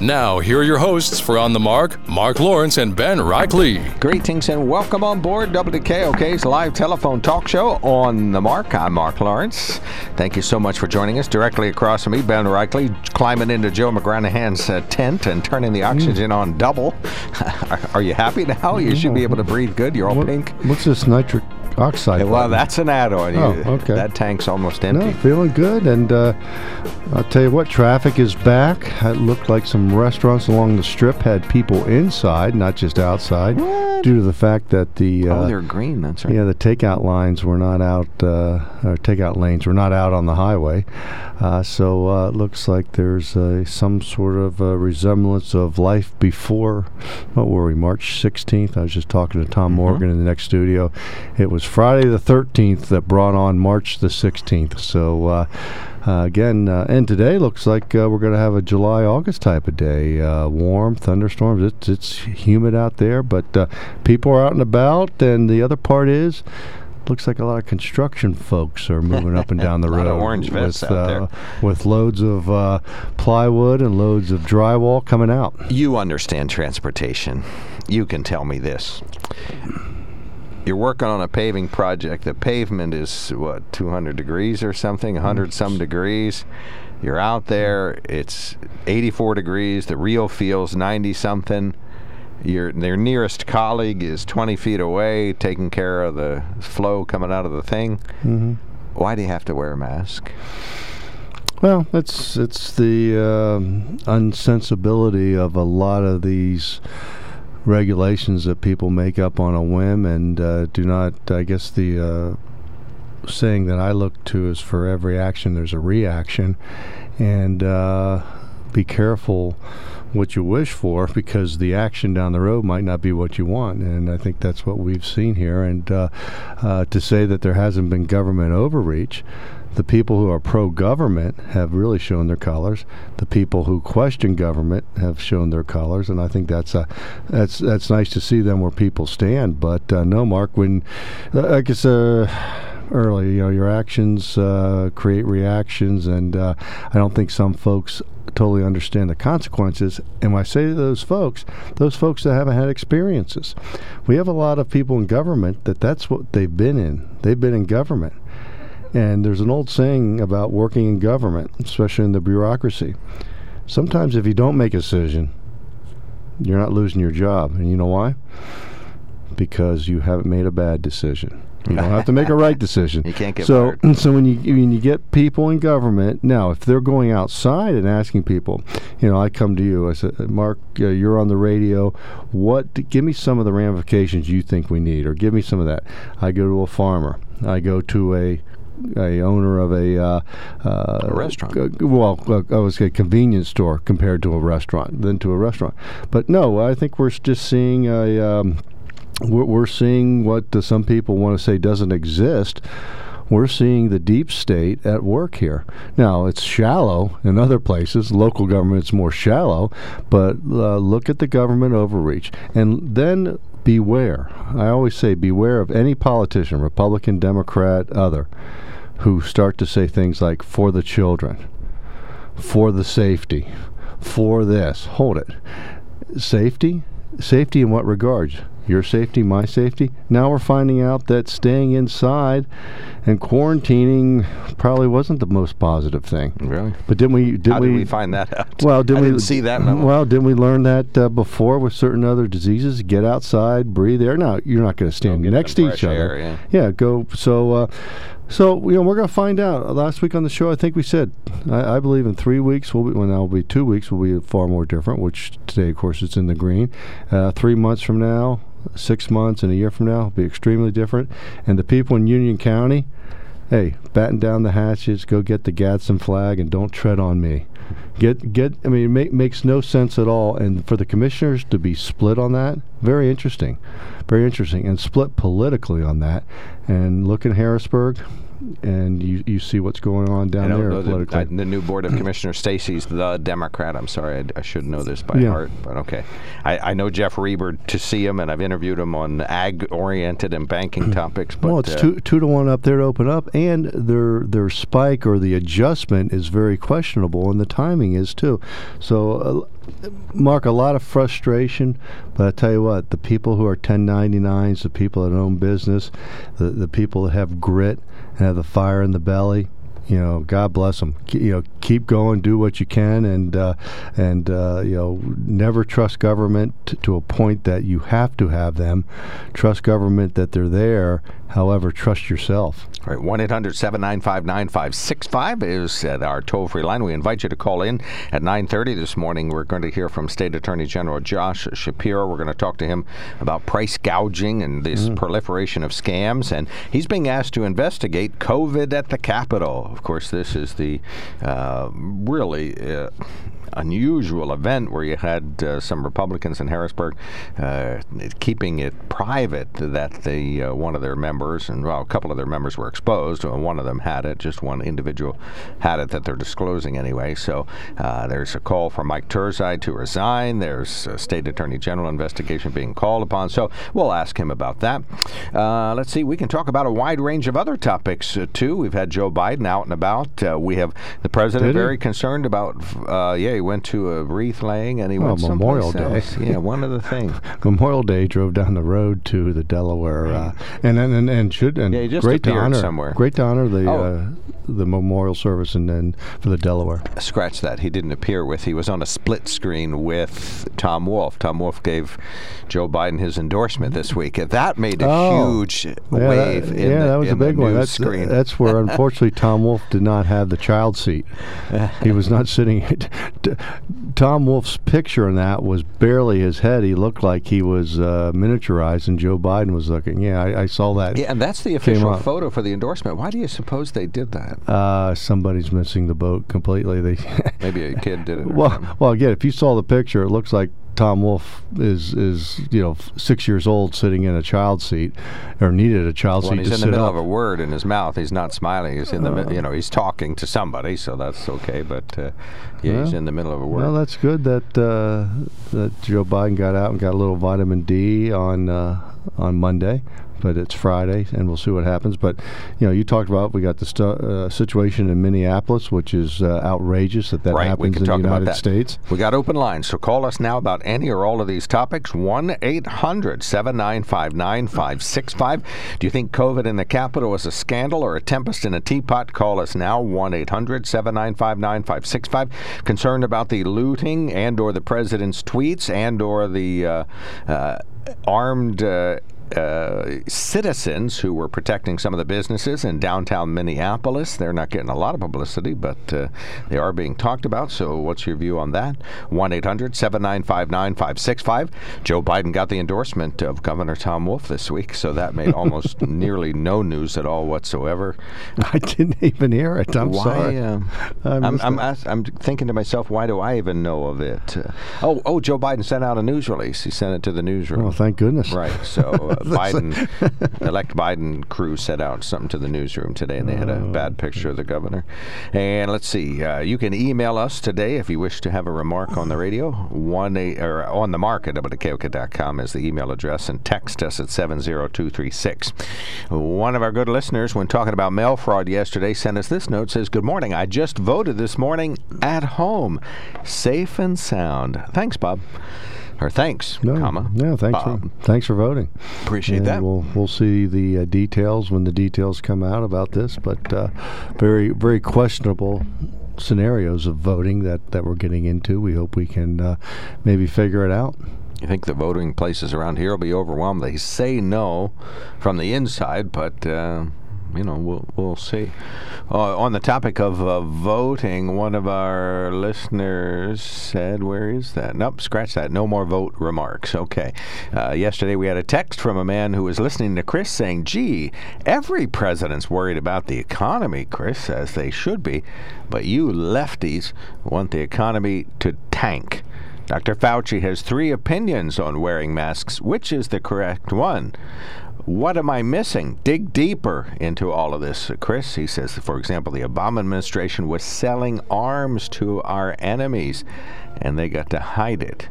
Now, here are your hosts for On the Mark, Mark Lawrence and Ben Reichley. Greetings and welcome on board WKOK's live telephone talk show on the Mark. I'm Mark Lawrence. Thank you so much for joining us. Directly across from me, Ben Reichley, climbing into Joe McGranahan's uh, tent and turning the oxygen mm. on double. are, are, you happy now? You should be able to breathe good. You're all what, pink. What's this nitric oxide. well, that's an add-on. Oh, okay. That tank's almost empty. No, feeling good, and uh, I'll tell you what, traffic is back. It looked like some restaurants along the strip had people inside, not just outside, what? due to the fact that the uh, oh, they're green. That's right. Yeah, the takeout lines were not out, uh, or takeout lanes were not out on the highway. Uh, so uh, it looks like there's uh, some sort of resemblance of life before. What were we? March 16th. I was just talking to Tom mm-hmm. Morgan in the next studio. It was Friday the 13th that brought on March the 16th. So. Uh, uh, again, uh, and today looks like uh, we're going to have a July August type of day. Uh, warm, thunderstorms. It's it's humid out there, but uh, people are out and about. And the other part is, looks like a lot of construction folks are moving up and down the road. orange vests with, out there. Uh, with loads of plywood and loads of drywall coming out. You understand transportation. You can tell me this you're working on a paving project. The pavement is what 200 degrees or something, 100 some degrees. You're out there. It's 84 degrees. The real feels 90 something. Your their nearest colleague is 20 feet away, taking care of the flow coming out of the thing. Mm-hmm. Why do you have to wear a mask? Well, it's it's the um, unsensibility of a lot of these regulations that people make up on a whim and uh, do not, I guess, the uh, saying that I look to is for every action there's a reaction. And uh, be careful what you wish for because the action down the road might not be what you want. And I think that's what we've seen here. And uh, uh, to say that there hasn't been government overreach, the people who are pro government have really shown their colors. The people who question government have shown their colors, and I think that's a that's that's nice to see them where people stand. But uh, no, Mark, when I guess. Uh, early. You know, your actions uh, create reactions, and uh, I don't think some folks totally understand the consequences. And when I say to those folks, those folks that haven't had experiences, we have a lot of people in government that that's what they've been in. They've been in government. And there's an old saying about working in government, especially in the bureaucracy. Sometimes if you don't make a decision, you're not losing your job. And you know why? Because you haven't made a bad decision. You don't have to make a right decision. You can't get so. Fired. So when you when you get people in government now, if they're going outside and asking people, you know, I come to you. I said, Mark, uh, you're on the radio. What? Give me some of the ramifications you think we need, or give me some of that. I go to a farmer. I go to a a owner of a, uh, uh, a restaurant. Uh, well, I was a convenience store compared to a restaurant, than to a restaurant. But no, I think we're just seeing a. Um, we're, we're seeing what some people want to say doesn't exist we're seeing the deep state at work here. Now, it's shallow in other places. Local government's more shallow, but uh, look at the government overreach. And then beware. I always say beware of any politician, Republican, Democrat, other, who start to say things like for the children, for the safety, for this. Hold it. Safety? Safety in what regards? your safety, my safety. Now we're finding out that staying inside and quarantining probably wasn't the most positive thing. Really? But didn't we? Did How we, did we find that out? Well, didn't we didn't see that? Memo. Well, didn't we learn that uh, before with certain other diseases? Get outside, breathe air. Now you're not going to stand next to each air, other. yeah. yeah. Go. So. Uh, So you know we're going to find out. Last week on the show, I think we said I, I believe in three weeks will be well now will be two weeks will be far more different. Which today, of course, it's in the green. Uh, three months from now, six months, and a year from now will be extremely different. And the people in Union County, hey, batten down the hatches, go get the Gadsden flag, and don't tread on me. Get get. I mean, it make, makes no sense at all. And for the commissioners to be split on that, very interesting, very interesting, and split politically on that. And look in Harrisburg, and you, you see what's going on down there the, politically. I, the new board of commissioners, Stacy's the Democrat. I'm sorry, I, I should know this by Yeah. heart, but okay. I, I know Jeff Reber to see him, and I've interviewed him on ag-oriented and banking topics. But well, it's uh, two two to one up there to open up, and their their spike or the adjustment is very questionable, and the timing is too. So, uh, Mark, a lot of frustration, but I tell you what, the people who are 1099s, the people that own business, the the people that have grit and have the fire in the belly. You know, God bless them. You know, keep going, do what you can, and uh, and uh, you know, never trust government t- to a point that you have to have them. Trust government that they're there. However, trust yourself. All right, 1 800 795 9565 is at our toll free line. We invite you to call in at 9.30 this morning. We're going to hear from State Attorney General Josh Shapiro. We're going to talk to him about price gouging and this proliferation of scams. And he's being asked to investigate COVID at the Capitol. Of course, this is the uh, really. Unusual event where you had uh, some Republicans in Harrisburg uh, keeping it private that the uh, one of their members and well a couple of their members were exposed. One of them had it, just one individual had it that they're disclosing anyway. So uh, there's a call for Mike Turzai to resign. There's a state attorney general investigation being called upon. So we'll ask him about that. Uh, let's see. We can talk about a wide range of other topics uh, too. We've had Joe Biden out and about. Uh, we have the president very concerned about. Uh, yeah, he went to a wreath laying and he Well, went Memorial Day. else. Yeah, one of the things. Memorial Day drove down the road to the Delaware, uh, and, and and and should and Yeah, great to honor somewhere. great to honor the Oh. uh, the memorial service and then for the Delaware. scratch that. He didn't appear with. He was on a split screen with Tom Wolf. Tom Wolf gave Joe Biden his endorsement this week. That made a Oh. huge Yeah, wave. that, in yeah, the, that was a big one. That's screen. that's where unfortunately Tom Wolf did not have the child seat. He was not sitting. T- Tom Wolf's picture in that was barely his head. He looked like he was uh, miniaturized, and Joe Biden was looking. Yeah, I, I saw that. yeah, and that's the official photo for the endorsement. Why do you suppose they did that? Uh, somebody's missing the boat completely. They Maybe a kid did it. Well, something. well, again, if you saw the picture, it looks like Tom Wolf is is you know six years old, sitting in a child seat, or needed a child When seat he's in the middle up. of a word in his mouth, he's not smiling. He's in the, mi- you know, he's talking to somebody, so that's okay. But uh, yeah, he's in the middle of a word. well, that's good that uh, that Joe Biden got out and got a little vitamin D on uh, on Monday. But it's Friday, and we'll see what happens. But you know, you talked about we got the stu- uh, situation in Minneapolis, which is uh, outrageous that that Right, happens in the United. States. We got open lines, so call us now about any or all of these topics. 1 800 795 9565. Do you think COVID in the Capitol was a scandal or a tempest in a teapot? Call us now, 1 800 795 9565. Concerned about the looting and or the president's tweets and or the uh, uh, armed. Uh, uh, citizens who were protecting some of the businesses in downtown Minneapolis. They're not getting a lot of publicity, but uh, they are being talked about. So, what's your view on that? 1 800 795 9565. Joe Biden got the endorsement of Governor Tom Wolf this week, so that made almost nearly no news at all whatsoever. I didn't even hear it. I'm why? sorry. I I'm, I'm, ask- I'm thinking to myself, why do I even know of it? Uh, oh, oh, Joe Biden sent out a news release. He sent it to the newsroom. Oh, thank goodness. Right. So uh, Biden, elect Biden crew set out something to the newsroom today, and they had a Oh, bad picture of the governor. And let's see. Uh, you can email us today if you wish to have a remark on the radio. One eight, or on the mark at WKOK.com is the email address, and text us at seven zero two three six. One of our good listeners, when talking about mail fraud yesterday, sent us this note. Says, "Good morning. I just voted this morning at home, safe and sound. Thanks, Bob." Or thanks, No, comma. yeah, thanks Bob. for thanks for voting. Appreciate And that. We'll we'll see the uh, details when the details come out about this, but uh, very very questionable scenarios of voting that that we're getting into. We hope we can uh, maybe figure it out. You think the voting places around here will be overwhelmed? They say no from the inside, but uh, you know, we'll we'll see. Uh, on the topic of uh, voting, one of our listeners said, "Where is that?" Nope, scratch that. No more vote remarks. Okay. Uh, yesterday we had a text from a man who was listening to Chris saying, "Gee, every president's worried about the economy." Chris says they should be, but you lefties want the economy to tank. Dr. Fauci has three opinions on wearing masks. Which is the correct one? What am I missing? Dig deeper into all of this, Chris. He says, for example, the Obama administration was selling arms to our enemies, and they got to hide it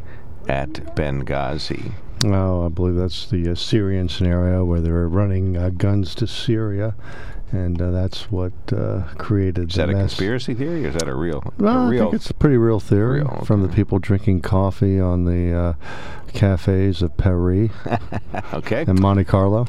at Benghazi. Oh, I believe that's the uh, Syrian scenario where they're running uh, guns to Syria and uh, that's what uh, created is that a conspiracy theory or is that a real well a real I think it's a pretty real theory real, okay. from the people drinking coffee on the uh, cafes of Paris okay. and Monte Carlo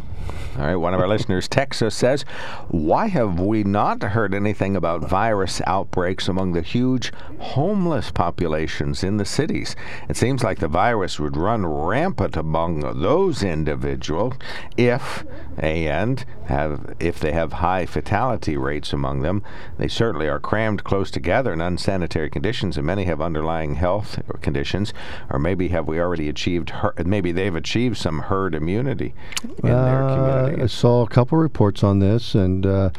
all right, one of our listeners, Texas, says, Why have we not heard anything about virus outbreaks among the huge homeless populations in the cities? It seems like the virus would run rampant among those individuals if, and have, if they have high fatality rates among them. They certainly are crammed close together in unsanitary conditions, and many have underlying health conditions, or maybe have we already achieved, maybe they've achieved some herd immunity in uh, their. I saw a couple reports on this, and uh,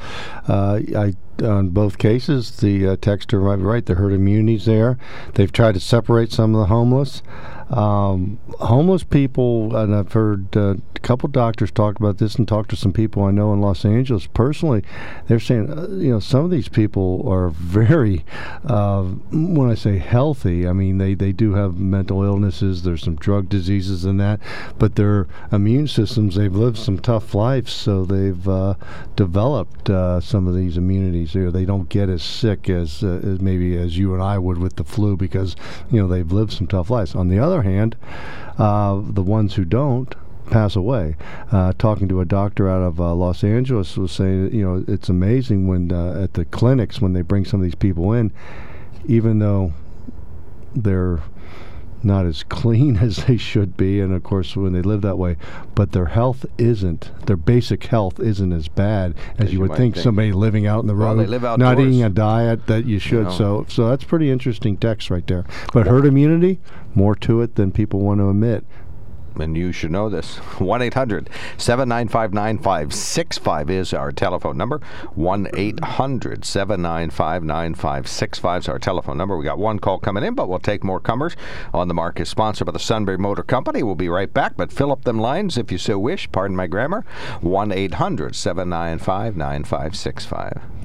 uh, I on both cases, the uh, texter might be right. The herd immunity's there. They've tried to separate some of the homeless. Um, homeless people, and I've heard uh, a couple doctors talk about this and talked to some people I know in Los Angeles personally. They're saying, uh, you know, some of these people are very, uh, when I say healthy, I mean, they, they do have mental illnesses, there's some drug diseases in that, but their immune systems, they've lived some tough lives, so they've uh, developed uh, some of these immunities. Know, they don't get as sick as, uh, as maybe as you and I would with the flu because, you know, they've lived some tough lives. On the other other hand, uh, the ones who don't pass away. Uh, talking to a doctor out of uh, Los Angeles was saying, you know, it's amazing when uh, at the clinics when they bring some of these people in, even though they're not as clean as they should be, and of course when they live that way, but their health isn't, their basic health isn't as bad as, as you, you, would think, think, somebody living out in the road, well, not eating a diet that you should. So, so that's pretty interesting text right there. But herd immunity, more to it than people want to admit and you should know this. 1 800 795 9565 is our telephone number. 1 800 795 9565 is our telephone number. We got one call coming in, but we'll take more comers. On the Mark is sponsored by the Sunbury Motor Company. We'll be right back, but fill up them lines if you so wish. Pardon my grammar. 1 800 795 9565.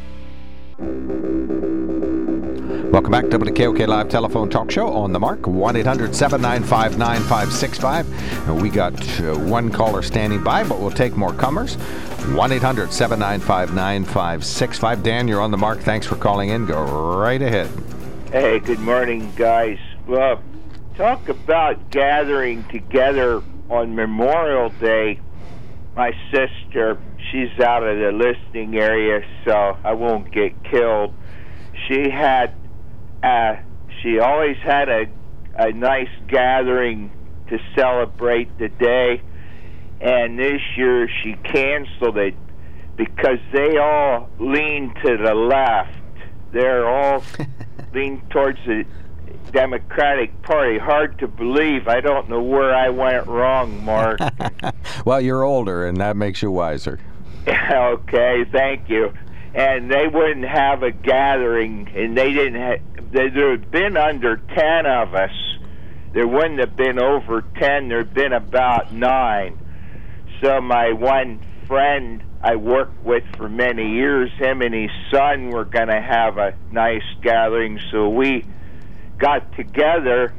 Welcome back to WKOK Live Telephone Talk Show on the mark. 1 800 795 9565. We got uh, one caller standing by, but we'll take more comers. 1 800 795 9565. Dan, you're on the mark. Thanks for calling in. Go right ahead. Hey, good morning, guys. Well, talk about gathering together on Memorial Day. My sister she's out of the listening area, so I won't get killed. She had, uh, she always had a a nice gathering to celebrate the day, and this year she canceled it because they all lean to the left. They're all lean towards the Democratic Party. Hard to believe. I don't know where I went wrong, Mark. well, you're older, and that makes you wiser. okay, thank you. and they wouldn't have a gathering, and they didn't. have there had been under ten of us. There wouldn't have been over ten. There'd been about nine. So my one friend I worked with for many years, him and his son were going to have a nice gathering. So we got together,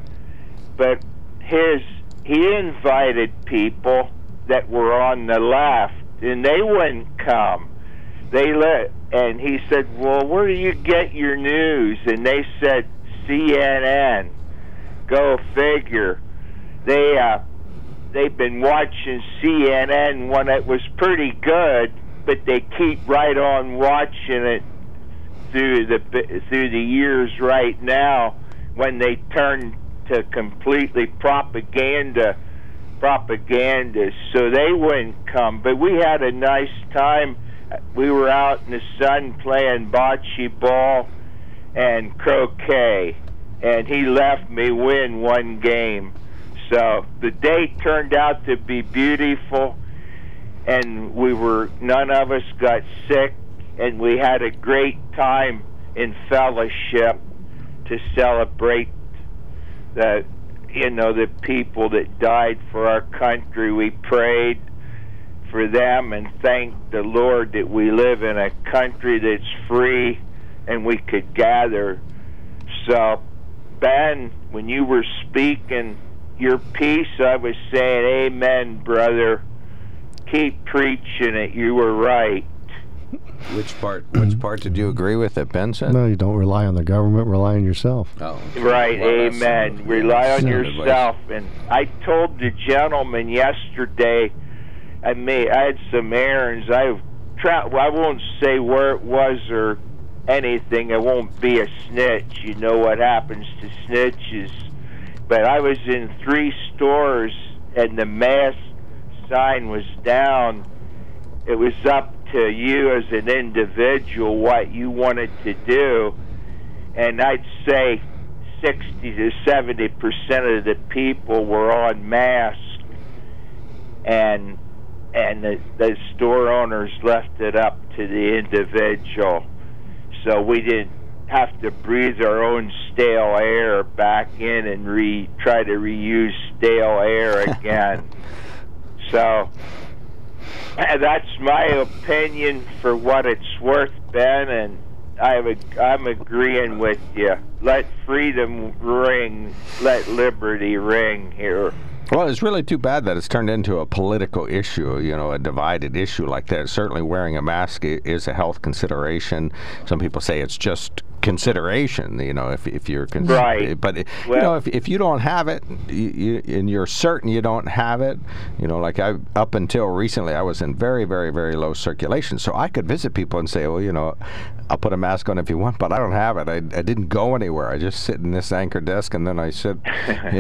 but his he invited people that were on the left, and they wouldn't come. They let, and he said, "Well, where do you get your news?" And they said, "CNN." Go figure. They uh, they've been watching CNN when it was pretty good, but they keep right on watching it through the through the years right now when they turned to completely propaganda propagandists, so they wouldn't come. But we had a nice time. We were out in the sun playing bocce ball and croquet. And he left me win one game. So the day turned out to be beautiful. And we were none of us got sick. And we had a great time in fellowship to celebrate the you know the people that died for our country. We prayed for them and thanked the Lord that we live in a country that's free and we could gather. So Ben when you were speaking your piece I was saying amen brother. Keep preaching it. You were right which part? Which part did you agree with that Ben said? No, you don't rely on the government. Rely on yourself. Oh, Right, well, amen. Rely on some yourself. And I told the gentleman yesterday, I may I had some errands. I tra- well, I won't say where it was or anything. I won't be a snitch. You know what happens to snitches. But I was in three stores and the mask sign was down. It was up to you as an individual what you wanted to do. And I'd say 60 to 70 percent of the people were on mask, and and the, the store owners left it up to the individual. So we didn't have to breathe our own stale air back in and re try to reuse stale air again. so that's my opinion for what it's worth, Ben, and I'm, I'm agreeing with you. Let freedom ring, let liberty ring here. Well, it's really too bad that it's turned into a political issue, you know, a divided issue like that. Certainly, wearing a mask is a health consideration. Some people say it's just consideration, you know, if, if you're cons- Right. But you know, if, if you don't have it, you, you, and you're certain you don't have it, you know, like I up until recently, I was in very, very, very low circulation, so I could visit people and say, well, you know, I'll put a mask on if you want, but I don't have it. I, I didn't go anywhere. I just sit in this anchor desk, and then I sit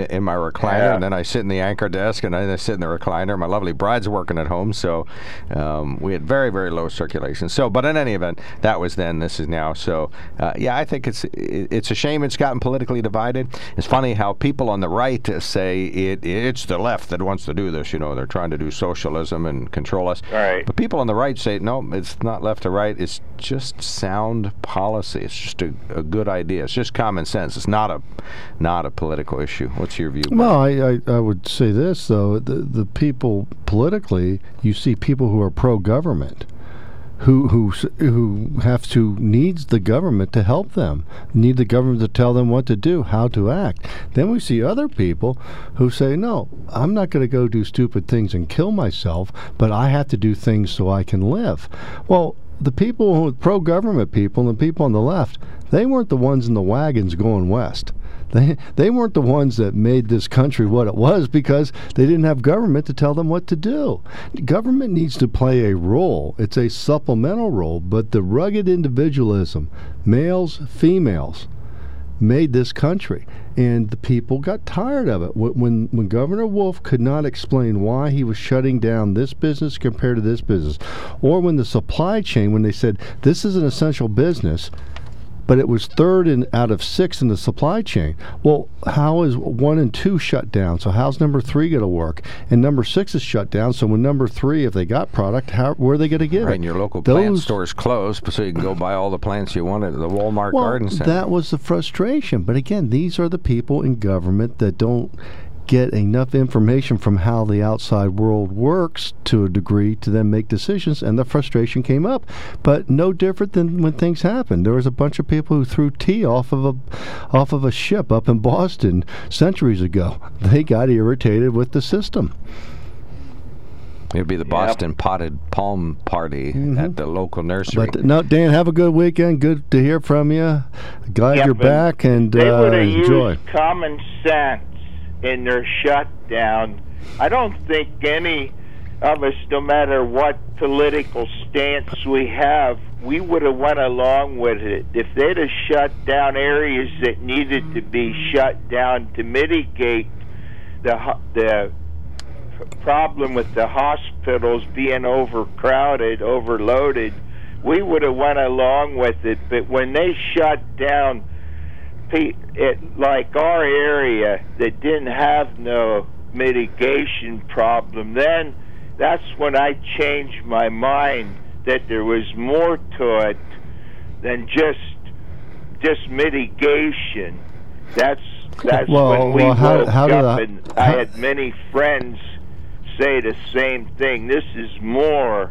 in my recliner, Yeah. and then I sit in the anchor desk, and then I sit in the recliner. My lovely bride's working at home, so um, we had very, very low circulation. So, but in any event, that was then. This is now. So, uh, yeah, I think it's it, it's a shame it's gotten politically divided. It's funny how people on the right say it it's the left that wants to do this. You know, they're trying to do socialism and control us. Right. But people on the right say no, it's not left or right. It's just sound policy. It's just a, a good idea. It's just common sense. It's not a not a political issue. What's your view? Well, I, I, I would say this though: the the people politically, you see people who are pro-government, who who who have to needs the government to help them, need the government to tell them what to do, how to act. Then we see other people who say, "No, I'm not going to go do stupid things and kill myself, but I have to do things so I can live." Well, the people who pro-government people and the people on the left, they weren't the ones in the wagons going west. They, they weren't the ones that made this country what it was because they didn't have government to tell them what to do. Government needs to play a role. It's a supplemental role, but the rugged individualism, males, females, made this country. And the people got tired of it. When, when Governor Wolf could not explain why he was shutting down this business compared to this business, or when the supply chain, when they said this is an essential business, but it was third in out of six in the supply chain. Well, how is one and two shut down? So how's number three going to work? And number six is shut down. So when number three, if they got product, how where are they going to get Right, it? and your local Those- plant store's closed, so you can go buy all the plants you want at the Walmart well, Garden Center. that was the frustration. But again, these are the people in government that don't get enough information from how the outside world works to a degree to then make decisions and the frustration came up. But no different than when things happened. There was a bunch of people who threw tea off of a off of a ship up in Boston centuries ago. They got irritated with the system. It'd be the Boston Potted Palm Party at the local nursery. Mm-hmm. but no Dan have a good weekend. Good to hear from you glad Yeah, you're but back and They uh, would have enjoy. used common sense in their shutdown. I don't think any of us, no matter what political stance we have, we would have went along with it. If they'd have shut down areas that needed to be shut down to mitigate the the problem with the hospitals being overcrowded, overloaded, we would have went along with it. But when they shut down pe- it like our area that didn't have no mitigation problem, then that's when I changed my mind that there was more to it than just just mitigation. That's that's Well, when we well, how- woke how up, I- and I had many friends say the same thing. This is more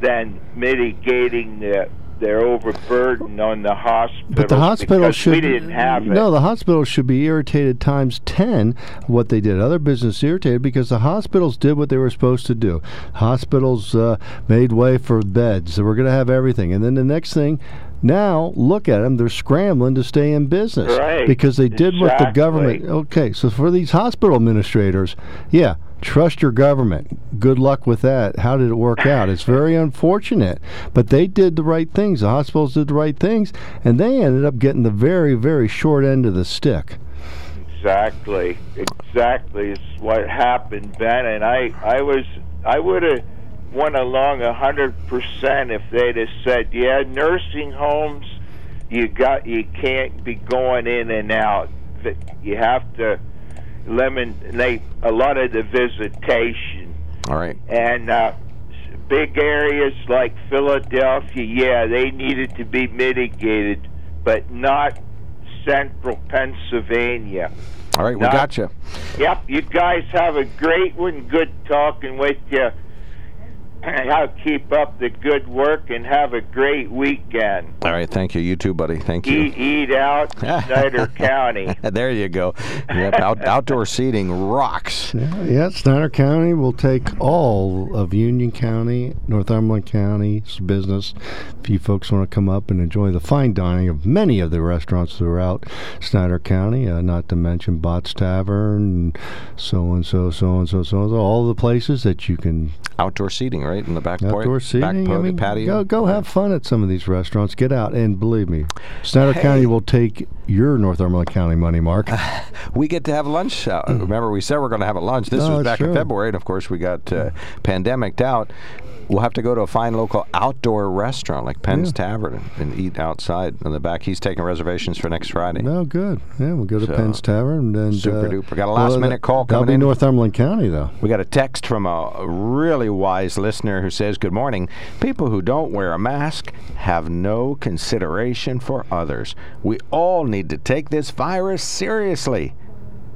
than mitigating the their overburdened on the hospitals. But the hospital should we didn't have it. No, the hospital should be irritated times ten what they did. Other business irritated because the hospitals did what they were supposed to do. Hospitals uh, made way for beds. So we're going to have everything, and then the next thing. Now look at them; they're scrambling to stay in business Right. because they did what the government. Okay, so for these hospital administrators, yeah, trust your government. Good luck with that. How did it work out? It's very unfortunate, but they did the right things. The hospitals did the right things, and they ended up getting the very, very short end of the stick. Exactly, exactly is what happened, Ben. And I, I was, I would have went along a hundred percent if they'd have said, "Yeah, nursing homes, you got, you can't be going in and out. You have to eliminate a lot of the visitation." All right. and uh, big areas like Philadelphia, yeah, they needed to be mitigated, but not central Pennsylvania. All right, we got you. Yep, you guys have a great one. Good talking with you. How keep up the good work and have a great weekend. All right, thank you. You too, buddy. Thank you. Eat, eat out, Snyder County. there you go. Yep, out, outdoor seating rocks. Yeah, yeah, Snyder County will take all of Union County, Northumberland County's business. If you folks want to come up and enjoy the fine dining of many of the restaurants throughout Snyder County, uh, not to mention Bott's Tavern, and so and so, so and so, so and so, all the places that you can Outdoor seating, right in the back outdoor back seating. po- I mean, patio. go go have fun at some of these restaurants. Get out and believe me, Snyder Hey. County will take your Northumberland County money, Mark. We get to have lunch. Uh, remember, we said we're going to have a lunch. This Oh, was back in. February, and of course, we got uh, pandemiced out. We'll have to go to a fine local outdoor restaurant like Penn's Tavern and eat outside in the back. He's taking reservations for next Friday. No, good. Yeah, we'll go to So, Penn's Tavern and super uh, duper. Got a last minute call That'll coming be in. Northumberland County, though. We got a text from a really wise listener who says, Good morning. People who don't wear a mask have no consideration for others. We all need to take this virus seriously.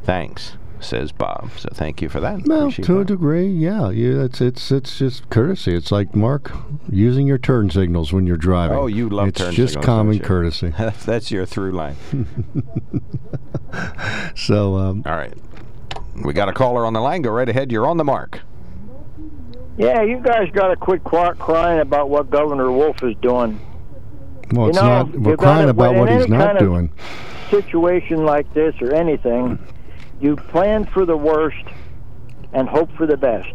Thanks, says Bob. So thank you for that. Well, Appreciate to a degree, yeah. You, it's it's it's just courtesy. It's like Mark using your turn signals when you're driving. Oh, you love it's turn just signals, common don't you? courtesy. That's- That's your through line. So, um, All right. We got a caller on the line. Go right ahead. You're on the mark. Yeah, you guys got to quit qu- crying about what Governor Wolf is doing. well, You it's know, not. We're crying gotta- about what he's not doing. Situation like this or anything, you plan for the worst and hope for the best.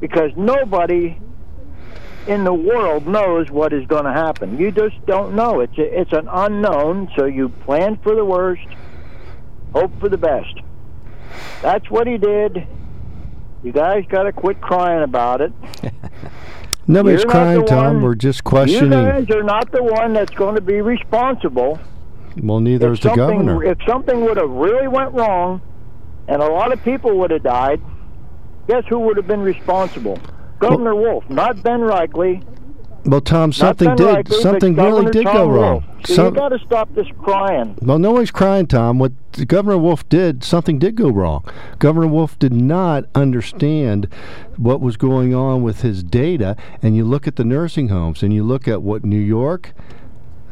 Because nobody in the world knows what is going to happen. You just don't know. It's a, it's an unknown, so you plan for the worst, hope for the best. That's what he did. You guys got to quit crying about it. Nobody's You're crying, Tom. one- We're just questioning. You guys are not the one that's going to be responsible. Well, neither is the governor. If something would have really went wrong, and a lot of people would have died, guess who would have been responsible? Governor Wolf, not Ben Reichley. well, Tom, something did. Reichley, something really did Tom go wrong. Wolf. So Some- you got to stop this crying. Well, no one's crying, Tom. What Governor Wolf did, something did go wrong. Governor Wolf did not understand what was going on with his data. And you look at the nursing homes, and you look at what New York,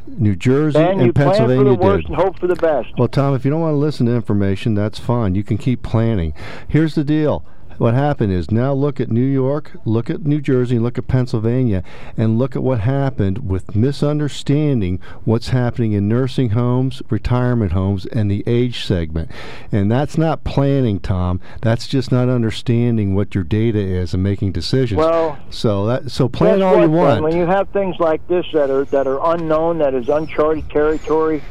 New Jersey, you and plan for the Pennsylvania worst did. and hope for the best. Well, Tom, if you don't want to listen to information, that's fine. You can keep planning. Here's the deal. What happened is now look at New York, look at New Jersey, look at Pennsylvania, and look at what happened with misunderstanding what's happening in nursing homes, retirement homes, and the age segment. And that's not planning, Tom. That's just not understanding what your data is and making decisions. Well, so that so plan all you want. When you have things like this that are that are unknown, that is uncharted territory,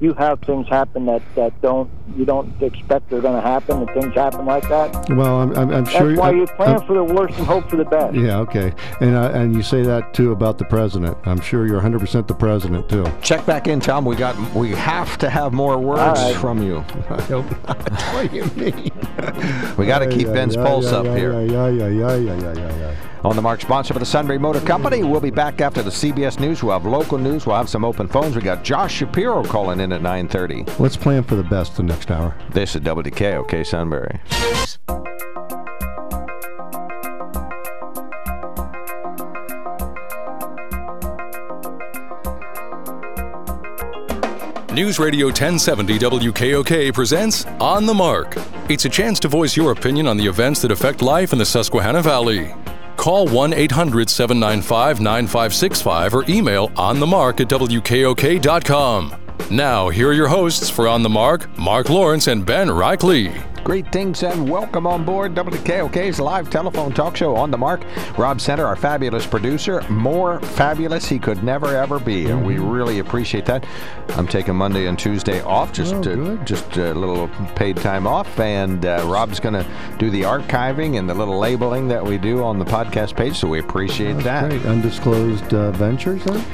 you have things happen that, that don't you don't expect they're going to happen, and things happen like that. well, I'm, I'm, I'm That's why I'm- you plan I'm- for the worst and hope for the best. Yeah, okay. And uh, and you say that too about the president. I'm sure you're 100% the president too. Check back in, Tom. We got we have to have more words right. from you. I hope not. what do you mean? We got to keep Yeah, Ben's yeah, pulse yeah, up yeah, here. Yeah, yeah, yeah, yeah, yeah, yeah, yeah. On the Mark, sponsor for the Sunbury Motor Company. We'll be back after the CBS News. We'll have local news. We'll have some open phones. We got Josh Shapiro calling in at 9:30. Let's plan for the best the next hour. This is WKOK Sunbury. News Radio 1070 WKOK presents On the Mark. It's a chance to voice your opinion on the events that affect life in the Susquehanna Valley. Call 1 800 795 9565 or email onthemark at WKOK.com. Now, here are your hosts for On the Mark, Mark Lawrence and Ben Reichley. Greetings and welcome on board WKOK's live telephone talk show on the mark. Rob Center, our fabulous producer, more fabulous he could never ever be, and we really appreciate that. I'm taking Monday and Tuesday off, just Oh, uh, just a little paid time off, and uh, Rob's going to do the archiving and the little labeling that we do on the podcast page. So we appreciate that. Great. Undisclosed uh, ventures then?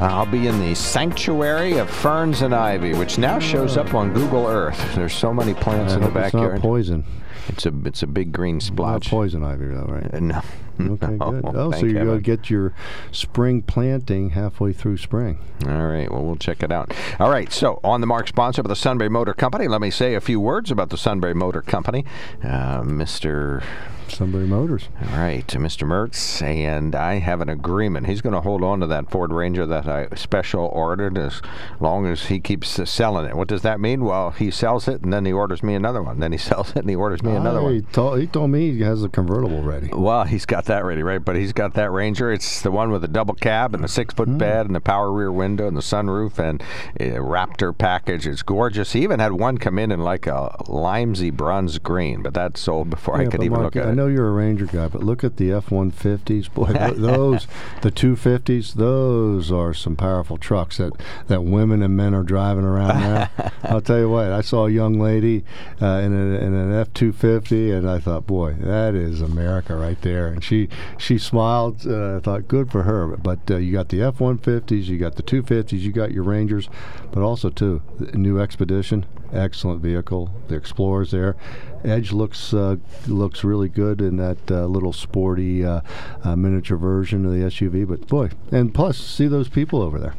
I'll be in the sanctuary of ferns and ivy, which now shows up on Google Earth. There's so many plants I in the hope it's not poison. It's a it's a big green splotch. Not poison ivy, though, right? Uh, No. Okay, No, good. Oh, so you're going to get your spring planting halfway through spring. All right. Well, we'll check it out. All right. So, on the mark sponsor of the Sunbury Motor Company, let me say a few words about the Sunbury Motor Company. Uh, Mr. Sunbury Motors. All right, to Mr. Mertz, and I have an agreement. He's going to hold on to that Ford Ranger that I special ordered as long as he keeps uh, selling it. What does that mean? Well, he sells it, and then he orders me another one. Then he sells it, and he orders me another one. He told, he told me he has a convertible ready. Well, he's got that ready, right? But he's got that Ranger. It's the one with the double cab and the six foot bed and the power rear window and the sunroof and a Raptor package. It's gorgeous. He even had one come in in like a limesy bronze green, but that sold before I could even Mark, look at it. Know you're a Ranger guy, but look at the F-150s. Boy, those, the 250s, those are some powerful trucks that, that women and men are driving around now. I'll tell you what, I saw a young lady uh, in, a, in an F-250, and I thought, boy, that is America right there. And she she smiled. Uh, I thought, good for her. But uh, you got the F-150s, you got the 250s, you got your Rangers, but also too, the new Expedition, excellent vehicle. The Explorer's there. Edge looks uh, looks really good in that uh, little sporty uh, uh, miniature version of the SUV. But boy, and plus, see those people over there.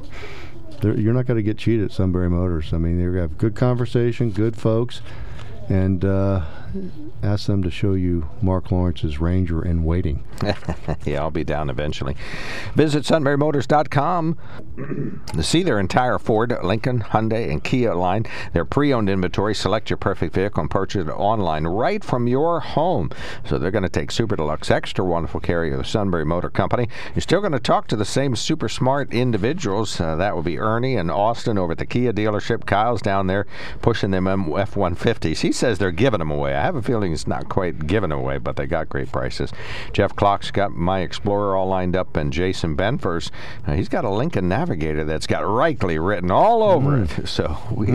They're, you're not going to get cheated at Sunbury Motors. I mean, they have good conversation, good folks, and uh, ask them to show you Mark Lawrence's Ranger in waiting. yeah, I'll be down eventually. Visit sunburymotors.com to see their entire Ford, Lincoln, Hyundai, and Kia line. Their pre-owned inventory. Select your perfect vehicle and purchase it online right from your home. So they're going to take Super Deluxe Extra, wonderful carrier of the Sunbury Motor Company. You're still going to talk to the same super smart individuals. Uh, that would be Ernie and Austin over at the Kia dealership. Kyle's down there pushing them M- F-150s. He says they're giving them away. I have a feeling it's not quite giving away, but they got great prices. Jeff Clock's got my Explorer all lined up, and Jason Benfers, uh, he's got a Lincoln Navigator that's got Reichley written all over it. So we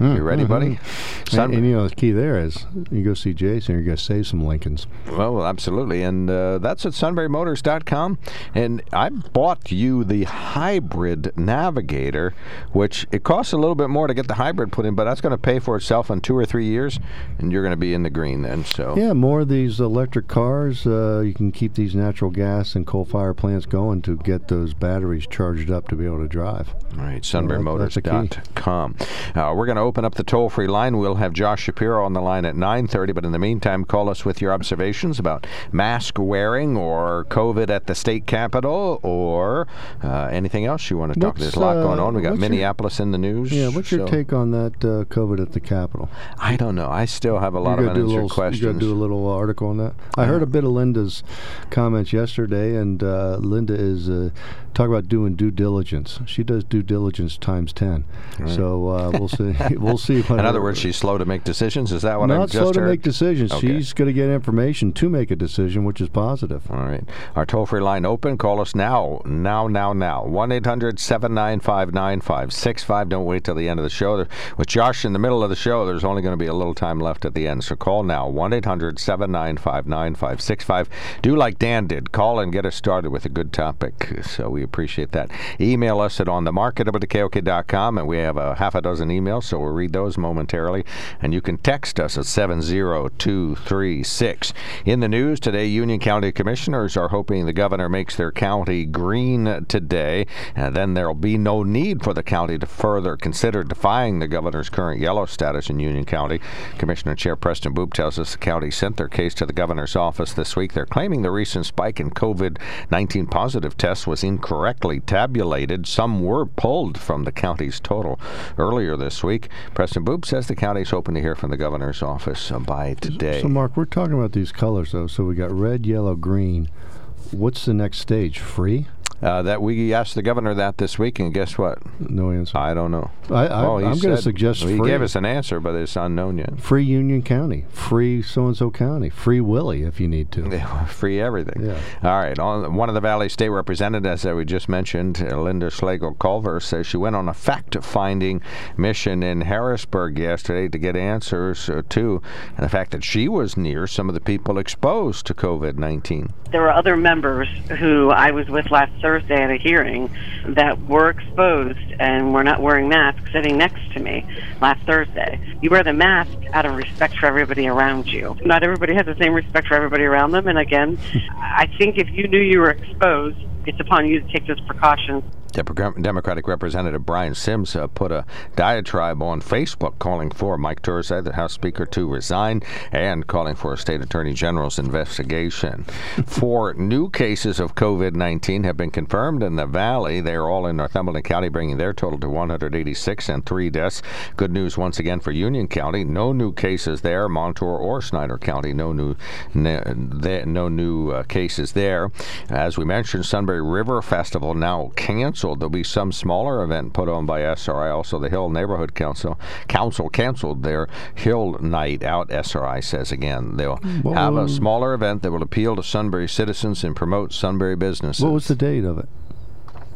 You ready, buddy? And, Sun- and, you know the key there is you go see Jason, you're going to save some Lincolns. Well, absolutely. And uh, that's at sunburymotors.com. And I bought you the hybrid Navigator, which it costs a little bit more to get the hybrid put in, but that's going to pay for itself in two or three years, and you're going to be in the green then. So Yeah, more of these electric cars. Uh, you can keep these natural gas and coal fire plants going to get those batteries charged up to be able to drive. All right, sunburymotors.com. Uh, we're going to open up the toll-free line. We'll have Josh Shapiro on the line at 9:30. But in the meantime, call us with your observations about mask wearing or COVID at the state capitol or uh, anything else you want to talk. What's, There's a lot going uh, on. We got what's your- Minneapolis in the news. Yeah, what's your take on that uh, COVID at the Capitol? I don't know. I still have a lot of gotta do a unanswered little, questions. You got to do a little uh, article on that. I heard a bit of Linda's comments yesterday, and uh, Linda is uh, talk about doing due diligence. She does due diligence times ten. So uh, we'll see. we'll see. In other words, she's slow to make decisions. Is that what I not just slow to heard? make decisions. Okay. She's going to get information to make a decision, which is positive. All right. Our toll free line open. Call us now. Now, now, now. 1 800 795 9565. Don't wait till the end of the show. With Josh in the middle of the show, there's only going to be a little time left at the end. So call now. 1 800 795 9565. Do like Dan did. Call and get us started with a good topic. So we appreciate that. Email us at onthemarket.com and we have a half a dozen emails, so we'll read those momentarily. And you can text us at 70236. In the news today, Union County Commissioners are hoping the governor makes their county green today, and then there'll be no need for the county to further consider defying the governor's current yellow status in Union County. Commissioner Chair Preston Boop tells us the county sent their case to the governor's office this week. They're claiming the recent spike in COVID 19 positive tests was incorrectly tabulated. Some were pulled from the county's total earlier this week. Preston Boop says the county is hoping to hear from the governor's office by today. So, Mark, we're talking about these colors, though. So we got red, yellow, green. What's the next stage? Free? Uh, that we asked the governor that this week, and guess what? No answer. I don't know. I, I, well, I'm going to said- suggest he free. gave us an answer, but it's unknown yet. free Union County, free so and so county, free Willie if you need to. Free everything. Yeah. All right. On, one of the Valley State representatives that we just mentioned, uh, Linda Schlegel Culver, says she went on a fact-finding mission in Harrisburg yesterday to get answers uh, to and the fact that she was near some of the people exposed to COVID-19. there were other members who I was with last Thursday at a hearing that were exposed and were not wearing masks sitting next to me last Thursday. You wear the mask out of respect for everybody around you. Not everybody has the same respect for everybody around them. And again, I think if you knew you were exposed, it's upon you to take those precautions. Democratic Representative Brian Sims uh, put a diatribe on Facebook calling for Mike Turzai, the House Speaker, to resign and calling for a state attorney general's investigation. Four new cases of COVID 19 have been confirmed in the Valley. They are all in Northumberland County, bringing their total to 186 and three deaths. Good news once again for Union County. No new cases there. Montour or Snyder County, no new, ne- no new uh, cases there. As we mentioned, Sunbury River Festival now canceled. There'll be some smaller event put on by SRI. Also, the Hill Neighborhood Council Council canceled their Hill Night out. SRI says again they'll have a smaller event that will appeal to Sunbury citizens and promote Sunbury businesses. What was the date of it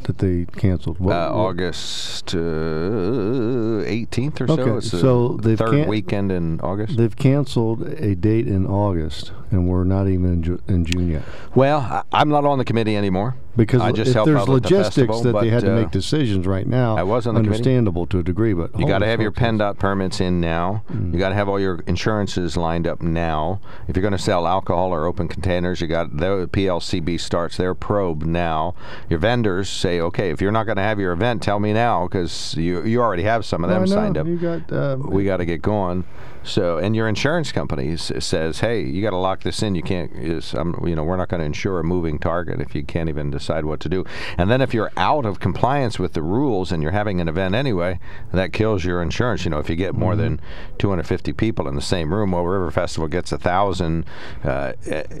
that they canceled? What, uh, what- August uh, 18th or so. Okay, It's the so they've third can- weekend in August. They've canceled a date in August, and we're not even in, Ju- in June yet. Well, I'm not on the committee anymore. Because I just if there's with the logistics festival, that they had to uh, make decisions right now, I was on the committee. understandable to a degree, but You got to have your PennDOT permits in now. Mm. You got to have all your insurances lined up now. If you're going to sell alcohol or open containers, you got the PLCB starts their probe now. Your vendors say, okay, if you're not going to have your event, tell me now because you you already have some of them signed up. You got uh, we got to get going. So, and your insurance company says, "Hey, you got to lock this in. You can't. Is, um, you know, we're not going to insure a moving target if you can't even decide what to do. And then if you're out of compliance with the rules and you're having an event anyway, that kills your insurance. You know, if you get more than 250 people in the same room, well, River Festival gets a thousand uh,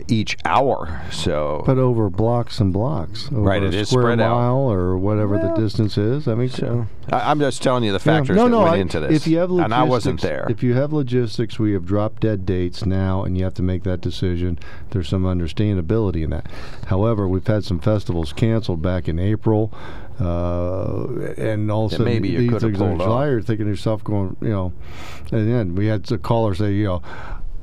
each hour. So, but over blocks and blocks, over Right, a it is spread out. mile or whatever the distance is. I mean, so I, I'm just telling you the Yeah. factors no, that no, went I- into this. If you have logistics, and I wasn't there. If you have logistics, we have drop dead dates now, and you have to make that decision. There's some understandability in that. However, we've had some festivals canceled back in April. Uh, and all of a sudden, maybe you these things in July, you're thinking to yourself, going, you know, and then we had a caller say, you know,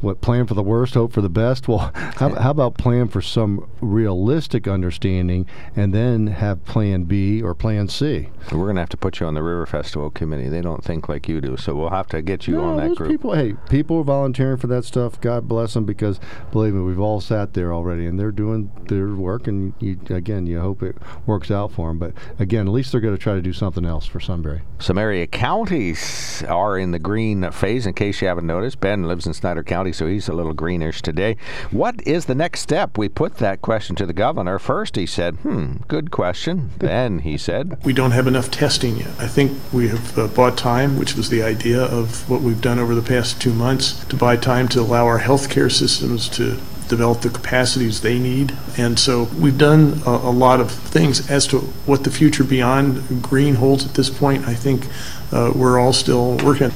what plan for the worst, hope for the best. Well, how, how about plan for some realistic understanding, and then have Plan B or Plan C? We're going to have to put you on the River Festival committee. They don't think like you do, so we'll have to get you No, on that group. people, hey, people are volunteering for that stuff. God bless them because, believe me, we've all sat there already, and they're doing their work. And you, again, you hope it works out for them. But again, at least they're going to try to do something else for Sunbury. Some area counties are in the green phase, in case you haven't noticed. Ben lives in Snyder County, so he's a little greenish today. What is the next step? We put that question to the governor. First, he said, hmm, good question. Then he said, We don't have enough testing yet. I think we have uh, bought time, which was the idea of what we've done over the past two months, to buy time to allow our healthcare systems to develop the capacities they need. And so we've done a, a lot of things as to what the future beyond green holds at this point. I think uh, we're all still working.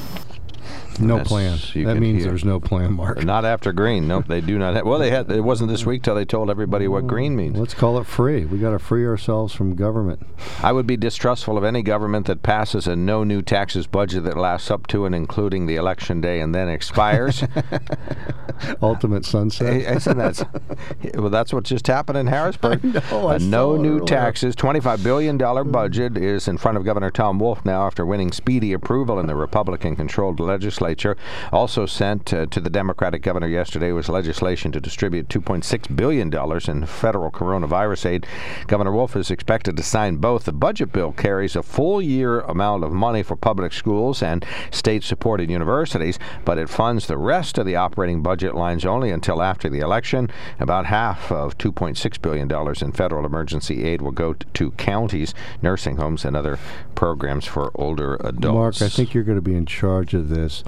No That's- plan. That means hear. there's no plan, Mark. not after green. Nope, they do not have. Well, they had. It wasn't this week till they told everybody what green means. Let's call it free. We got to free ourselves from government. I would be distrustful of any government that passes a no new taxes budget that lasts up to and including the election day and then expires. Ultimate sunset. Isn't that? Well, that's what just happened in Harrisburg. know, a no new earlier. taxes, $25 billion hmm. budget is in front of Governor Tom Wolf now after winning speedy approval in the Republican controlled legislature. Also sent uh, to the Democratic governor yesterday was legislation to distribute $2.6 billion in federal coronavirus aid. Governor Wolf is expected to sign both. The budget bill carries a full year amount of money for public schools and state supported universities, but it funds the rest of the operating budget lines only until after the election. About half of $2.6 billion in federal emergency aid will go to counties, nursing homes, and other programs for older adults. Mark, I think you're going to be in charge of this.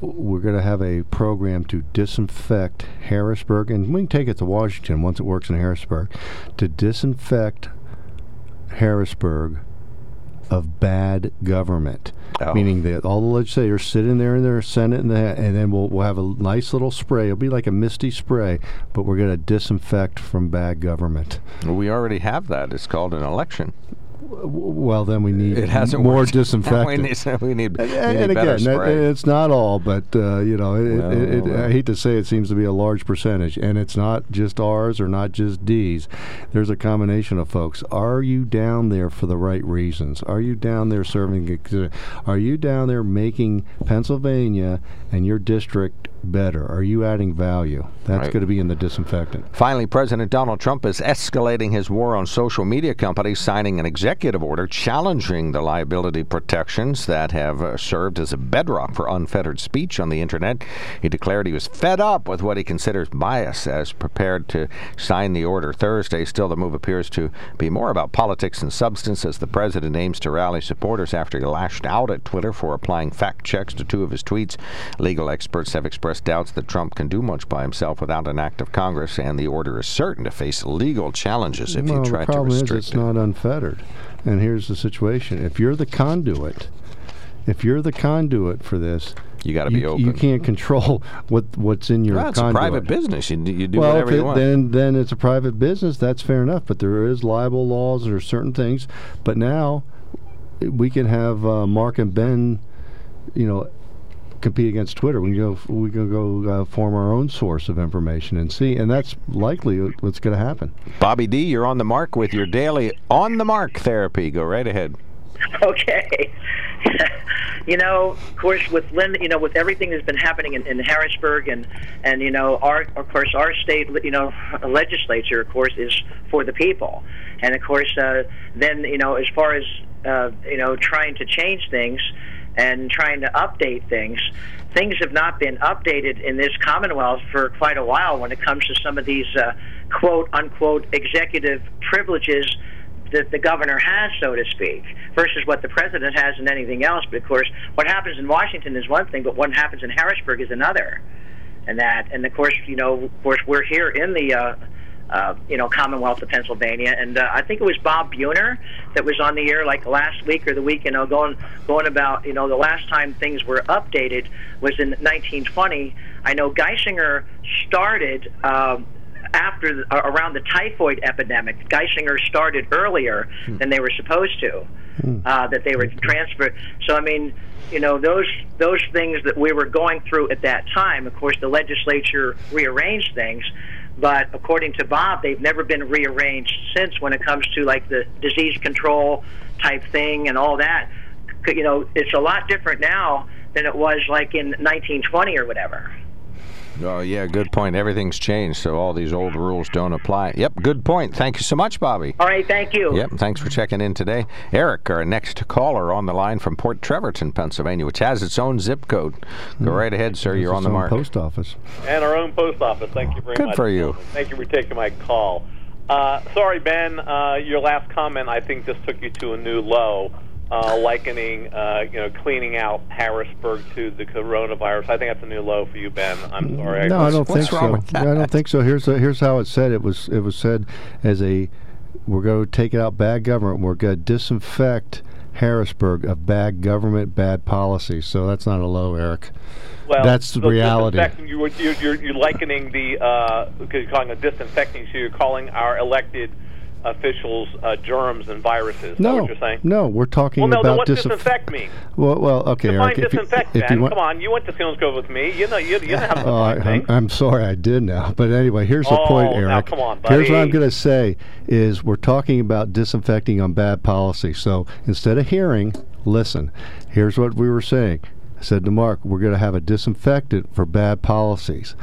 We're going to have a program to disinfect Harrisburg, and we can take it to Washington once it works in Harrisburg, to disinfect Harrisburg of bad government. Oh. Meaning that all the legislators sit in there in their Senate, and, the, and then we'll, we'll have a nice little spray. It'll be like a misty spray, but we're going to disinfect from bad government. we already have that. It's called an election. Well, then we need It hasn't more worked. disinfectant. we need, we need, we And, need and again, spray. it's not all, but uh, you know, it, Well, it, it, well. I hate to say it seems to be a large percentage, and it's not just R's or not just D's. There's a combination of folks. Are you down there for the right reasons? Are you down there serving? Are you down there making Pennsylvania and your district better? Are you adding value? That's Right. going to be in the disinfectant. Finally, President Donald Trump is escalating his war on social media companies, signing an executive order challenging the liability protections that have uh, served as a bedrock for unfettered speech on the internet. He declared he was fed up with what he considers bias as prepared to sign the order Thursday. Still, the move appears to be more about politics and substance as the president aims to rally supporters after he lashed out at Twitter for applying fact checks to two of his tweets. Legal experts have expressed doubts that Trump can do much by himself without an act of Congress, and the order is certain to face legal challenges if well, you try the to problem is restrict it's it. not unfettered. And here's the situation: if you're the conduit, if you're the conduit for this, You got to be open. you can't control what what's in your Well, it's a private business. You, you do well, whatever if you it, want. then then it's a private business. That's fair enough. But there is libel laws. There are certain things. But now we can have uh, Mark and Ben, you know, compete against Twitter. We can go. We can go uh, form our own source of information and see. And that's likely what's going to happen. Bobby D, you're on the mark with your daily on the mark therapy. Go right ahead. Okay. you know, of course, with Lynn, you know, with everything that's been happening in, in Harrisburg and and you know, our of course our state, you know, legislature, of course, is for the people, and of course, uh, then you know, as far as uh, you know, trying to change things and trying to update things. Things have not been updated in this Commonwealth for quite a while when it comes to some of these uh, quote unquote executive privileges that the governor has, so to speak, versus what the president has and anything else. But of course, what happens in Washington is one thing, but what happens in Harrisburg is another. And that, and of course, you know, of course, we're here in the, uh, uh, you know, Commonwealth of Pennsylvania, and uh, I think it was Bob Buhner that was on the air like last week or the week, you know, going going about, you know, the last time things were updated was in 1920. I know Geisinger started. Um, after the, uh, around the typhoid epidemic. Geisinger started earlier than they were supposed to. Uh, that they were transferred. So I mean, you know, those those things that we were going through at that time. Of course, the legislature rearranged things, but according to Bob, they've never been rearranged since when it comes to like the disease control type thing and all that. You know, it's a lot different now than it was like in 1920 or whatever. Oh, yeah, good point. Everything's changed, so all these old rules don't apply. Yep, good point. Thank you so much, Bobby. All right, thank you. Yep, thanks for checking in today. Eric, our next caller on the line from Port Trevorton, Pennsylvania, which has its own zip code. Go right ahead, sir. You're on It's the its own mark. Post office. and our own post office. Thank you very Good much. for you. Thank you for taking my call. Uh, sorry, Ben. Uh, your last comment, I think, just took you to a new low, uh, likening, uh, you know, cleaning out Harrisburg to the coronavirus. I think that's a new low for you, Ben. I'm sorry. No, I don't think so. I don't think so. Here's here's how it's said. It was it was said as a we're going to take out bad government. We're going to disinfect Harrisburg of bad government, bad policy. So that's not a low, Eric. Well, That's the so reality. disinfecting, You, you're, you're, you're likening the, uh, because you're calling it disinfecting, so you're calling our elected officials uh, germs and viruses. Is that No, what you're saying? no, we're talking Well, no, about what's disinf- disinfect mean? Well, well, okay, Define Eric. If you, disinfect, if you want, Come on, you went to Selinsgrove with me. You know, you, you know how to Oh, I. I'm sorry, I did now. But anyway, here's the point, Oh, Eric. now come on, Here's what I'm going to say: is we're talking about disinfecting on bad policy. So instead of hearing, listen. Here's what we were saying. I said to Mark, we're going to have a disinfectant for bad policies.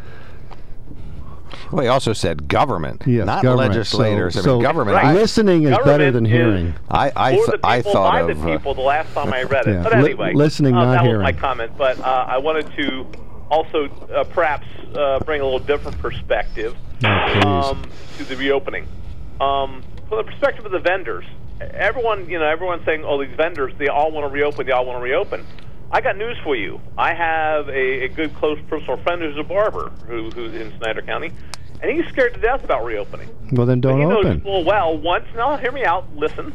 Well, he also said government, Yes, not government. legislators. So, I mean, so government. Right. I, listening is better than is hearing. I, I, th- the people, I thought by of. the uh, people, the last time I read it. Yeah, But li- anyway, listening, uh, not that hearing. was my comment. But uh, I wanted to also uh, perhaps uh, bring a little different perspective Oh, um, to the reopening. Um, from the perspective of the vendors, everyone, you know, everyone's saying, "Oh, these vendors, they all want to reopen. They all want to reopen." I got news for you. I have a, a good, close personal friend who's a barber who, who's in Snyder County, and he's scared to death about reopening. well, then don't he knows full well once. No, hear me out. Listen.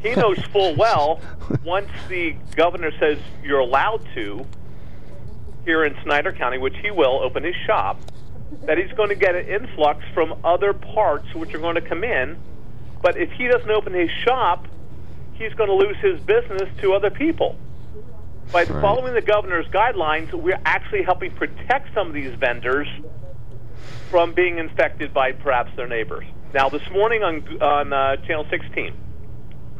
He knows full well once the governor says you're allowed to here in Snyder County, which he will open his shop, that he's going to get an influx from other parts which are going to come in. But if he doesn't open his shop, he's going to lose his business to other people. By Right. following the governor's guidelines, we're actually helping protect some of these vendors from being infected by perhaps their neighbors. Now, this morning on on uh, Channel 16,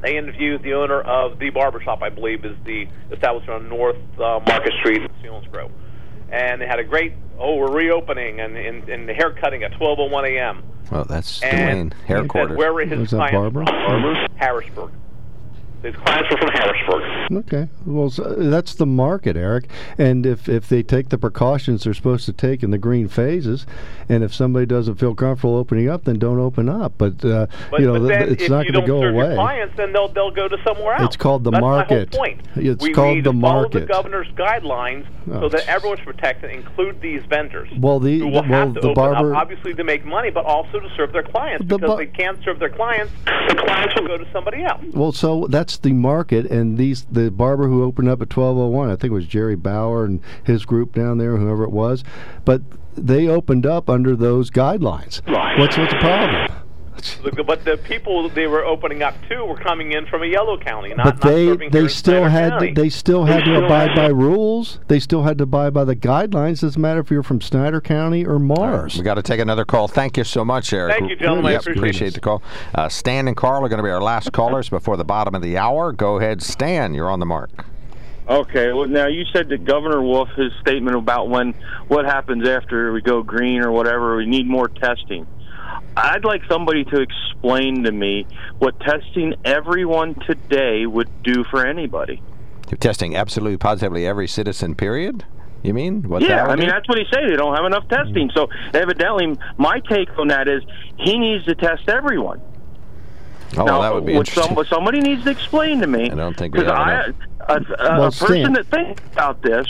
they interviewed the owner of the barbershop, I believe, is the establishment on North uh, Market Street in Selinsgrove. And they had a great, oh, we're reopening and, and, and the hair cutting at 12.01 a.m. well, that's And Dwayne, hair he quarters. where were his Was that clients Barbara? from? Harrisburg. His clients were from Harrisburg. Okay. Well, so that's the market, Eric. And if, if they take the precautions they're supposed to take in the green phases, and if somebody doesn't feel comfortable opening up, then don't open up. But, uh, But, you know, but th- it's not going to go serve your away. clients, then they'll they'll go to somewhere else. It's called the That's market. Point. It's we called need the to follow the governor's guidelines Oh, so that everyone's protected, include these vendors. Well, the- who will well, have to the open barber- up, obviously, to make money, but also to serve their clients. The because ba- they can't serve their clients, the clients will go to somebody else. Well, so that's the market, and these the barber who opened up at twelve oh one. I think it was Jerry Bauer and his group down there, whoever it was. But they opened up under those guidelines. Right. What's what's the problem? The- But the people they were opening up to were coming in from a yellow county, not, but not they serving they in still Snyder had County. to, they still had to still abide by rules. They still had to abide by the guidelines. Doesn't matter if you're from Snyder County or Mars. We got to take another call. Thank you so much, Eric. Thank you, gentlemen. I Yep, appreciate appreciate the call. Uh, Stan and Carl are going to be our last callers before the bottom of the hour. Go ahead, Stan. You're on the mark. Okay, well now you said that Governor Wolf his statement about when what happens after we go green or whatever, we need more testing. I'd like somebody to explain to me what testing everyone today would do for anybody. Testing absolutely positively every citizen, period? You mean? What yeah, that I mean do? that's what he said. They don't have enough testing. So evidently, my take on that is he needs to test everyone. Oh, now, well, that would be what interesting. some, somebody needs to explain to me. I don't think we because have I, enough. a, a, Well, a person Stan- that thinks about this.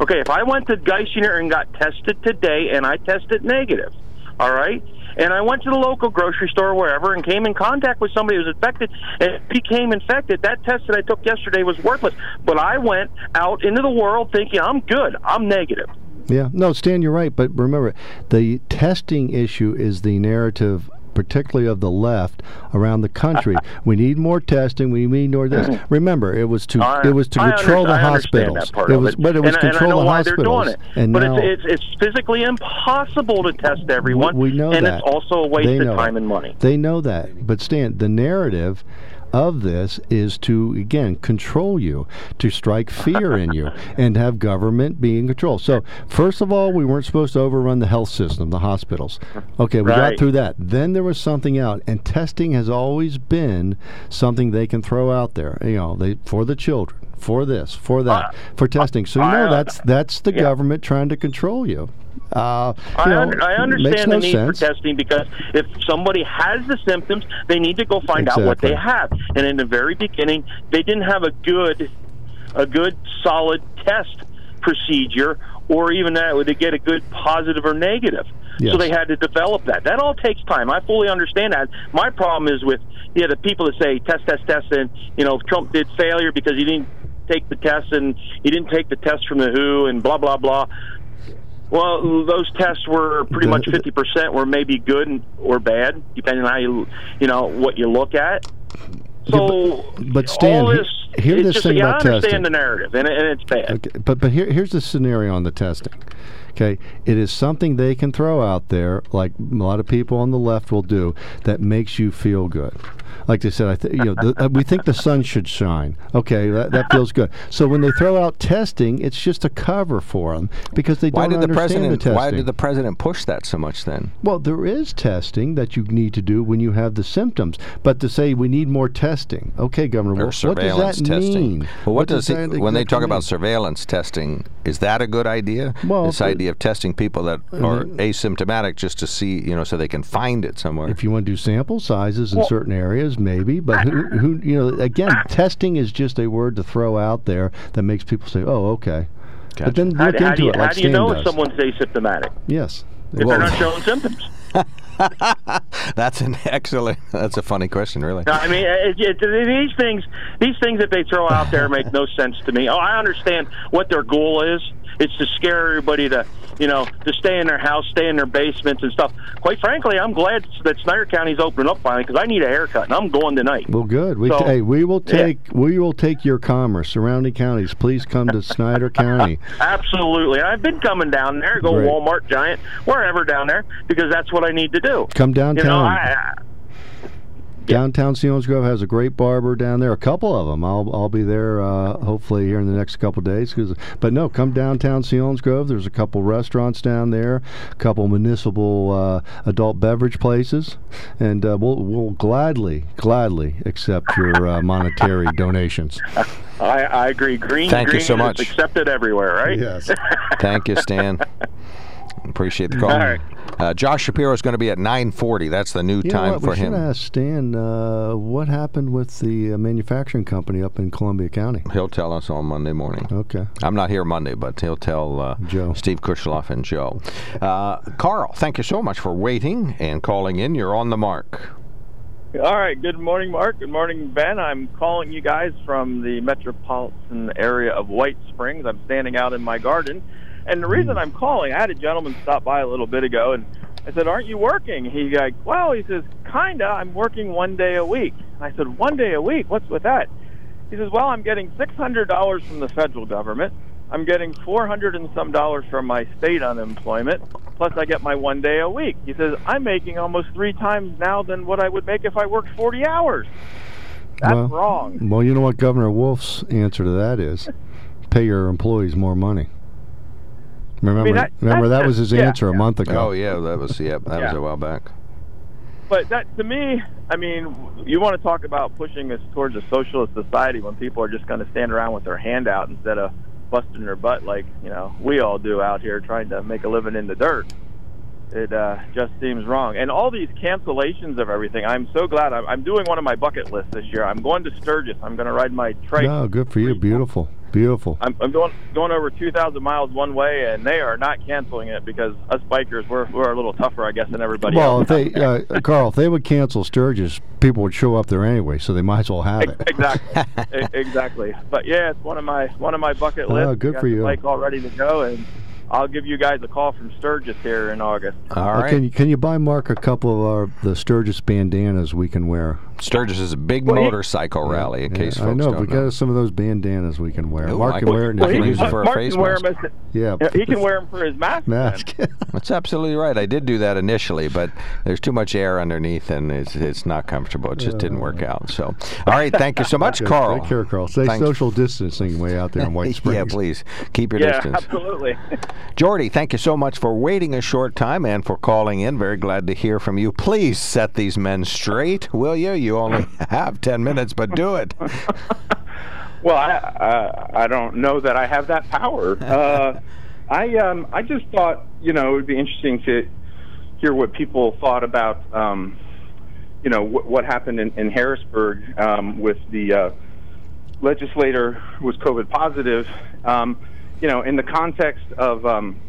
Okay, if I went to Geisinger and got tested today, and I tested negative, all right, and I went to the local grocery store or wherever and came in contact with somebody who was infected and became infected, that test that I took yesterday was worthless. But I went out into the world thinking I'm good, I'm negative. Yeah, no, Stan, you're right. But remember, the testing issue is the narrative. Particularly of the left around the country, we need more testing. We need more this. Mm-hmm. Remember, it was to I- it was to I control the hospitals. It was, it. but it was and, and control know the hospitals. they're doing it. And but now, it's, it's it's physically impossible to test everyone. we know and that. it's also a waste of time and money. They know that. But Stan, the narrative of this is to again control you, to strike fear in you, and have government be in control. So first of all, we weren't supposed to overrun the health system, the hospitals. Okay, we got through that. Then there was something out, and testing has always been something they can throw out there. You know, they for the children. For this, for that, for testing. So you know uh, that's that's the yeah. government trying to control you. Uh, I, know, un- I understand no the need sense. for testing because if somebody has the symptoms, they need to go find out what they have. And in the very beginning, they didn't have a good, a good solid test procedure, or even that would they get a good positive or negative. Yes. So they had to develop that. That all takes time. I fully understand that. My problem is with yeah the people that say test, test, test, and you know Trump did failure because he didn't take the test and he didn't take the test from the WHO and blah blah blah. Well, those tests were pretty much fifty percent were maybe good or bad, depending on how you you know what you look at. So, but Stan, all this, hear this just, thing yeah, about I understand testing. the narrative, and, it- and it's bad. Okay, but but here, here's the scenario on the testing. Okay, it is something they can throw out there, like a lot of people on the left will do, that makes you feel good. Like they said, I th- you know, the, uh, we think the sun should shine. Okay, that, that feels good. So when they throw out testing, it's just a cover for them because they Why don't did the understand president? the testing. why did the president push that so much then? Well, there is testing that you need to do when you have the symptoms, but to say we need more testing, okay, Governor, Or Wolf, what does that testing. mean? Well, what, does, that it, when they exactly talk about surveillance testing? Is that a good idea? Well, this idea of testing people that are asymptomatic just to see, you know, so they can find it somewhere. If you want to do sample sizes in Well- certain areas, maybe. But who, who, you know, again, testing is just a word to throw out there that makes people say, "Oh, okay." But then How, look how into do you, it how like do you Stan know does. if someone's asymptomatic Yes. if Well, they're not showing symptoms? that's an excellent. That's a funny question, really. I mean, it, it, these things, these things that they throw out there make no sense to me. Oh, I understand what their goal is. It's to scare everybody to, you know, to stay in their house, stay in their basements and stuff. Quite frankly, I'm glad that Snyder County's opening up finally because I need a haircut and I'm going tonight. Well, good. We So, hey, we will yeah. take we will take your commerce surrounding counties. Please come to Snyder County. Absolutely. I've been coming down there, go Great. Walmart, Giant, wherever down there, because that's what I need to do. Come You downtown. know, I, Downtown Selinsgrove has a great barber down there. A couple of them. I'll I'll be there uh, hopefully here in the next couple days. 'cause- but no, come downtown Selinsgrove. There's a couple restaurants down there, a couple municipal uh, adult beverage places, and uh, we'll we'll gladly gladly accept your uh, monetary donations. I, I agree. Green, Thank you so much. accepted everywhere, right? Yes. Thank you, Stan. Appreciate the call. All right. Uh, Josh Shapiro is going to be at 9:40. That's the new You know time what? for we should him. ask Stan uh, what happened with the uh, manufacturing company up in Columbia County. He'll tell us on Monday morning. Okay. I'm not here Monday, but he'll tell uh, Joe. Steve Kushloff and Joe. Uh, Carl, thank you so much for waiting and calling in. You're on the mark. All right. Good morning, Mark. Good morning, Ben. I'm calling you guys from the metropolitan area of White Springs. I'm standing out in my garden. And the reason I'm calling, I had a gentleman stop by a little bit ago, and I said, Aren't you working? He like, Well, he says, Kinda. I'm working one day a week. And I said, One day a week? What's with that? He says, Well, I'm getting $600 from the federal government. I'm getting 400 and some dollars from my state unemployment. Plus, I get my one day a week. He says, I'm making almost three times now than what I would make if I worked 40 hours. That's well, wrong. Well, you know what Governor Wolf's answer to that is: pay your employees more money. Remember, that- remember that's that was just- his yeah, answer a yeah. month ago. Oh yeah, that was yeah, that was a while back. But that, to me, I mean, you want to talk about pushing us towards a socialist society when people are just going to stand around with their hand out instead of busting their butt like you know we all do out here trying to make a living in the dirt. It uh, just seems wrong. And all these cancellations of everything, I'm so glad. I'm, I'm doing one of my bucket lists this year. I'm going to Sturgis. I'm going to ride my trike. No, good for you. Beautiful, beautiful. I'm, I'm going going over 2,000 miles one way, and they are not canceling it because us bikers we're we're a little tougher, I guess, than everybody Well, else. if they, uh, Carl, if they would cancel Sturgis, people would show up there anyway, so they might as well have it. exactly, exactly. But yeah, it's one of my one of my bucket Oh, lists. good Got for the you. Bike all ready to go, and I'll give you guys a call from Sturgis here in August. All right. Uh. Can you, can you buy Mark a couple of our the Sturgis bandanas we can wear? Sturgis is a big Well, he- motorcycle rally, in case Yeah, I folks know. don't We know. got some of those bandanas we can wear. Ooh, Mark I can can- wear it. Well, he he can use use for a Mark face can wear 'em mask. as Yeah. Yeah, he can wear them for his mask. mask. That's absolutely right. I did do that initially, but there's too much air underneath, and it's it's not comfortable. It just didn't work out. So, all right, thank you so much, Okay, Carl. Take care, Carl. Stay Thanks. social distancing way out there in White Springs. yeah, please keep your Yeah, distance. absolutely. Jordy, thank you so much for waiting a short time and for calling in. Very glad to hear from you. Please set these men straight, will you? You only have 10 minutes, but do it. Well, I uh, I don't know that I have that power. Uh, I um I just thought you know it would be interesting to hear what people thought about um you know what, what happened in, in Harrisburg um, with the uh, legislator who was COVID positive. Um, you know, in the context of um,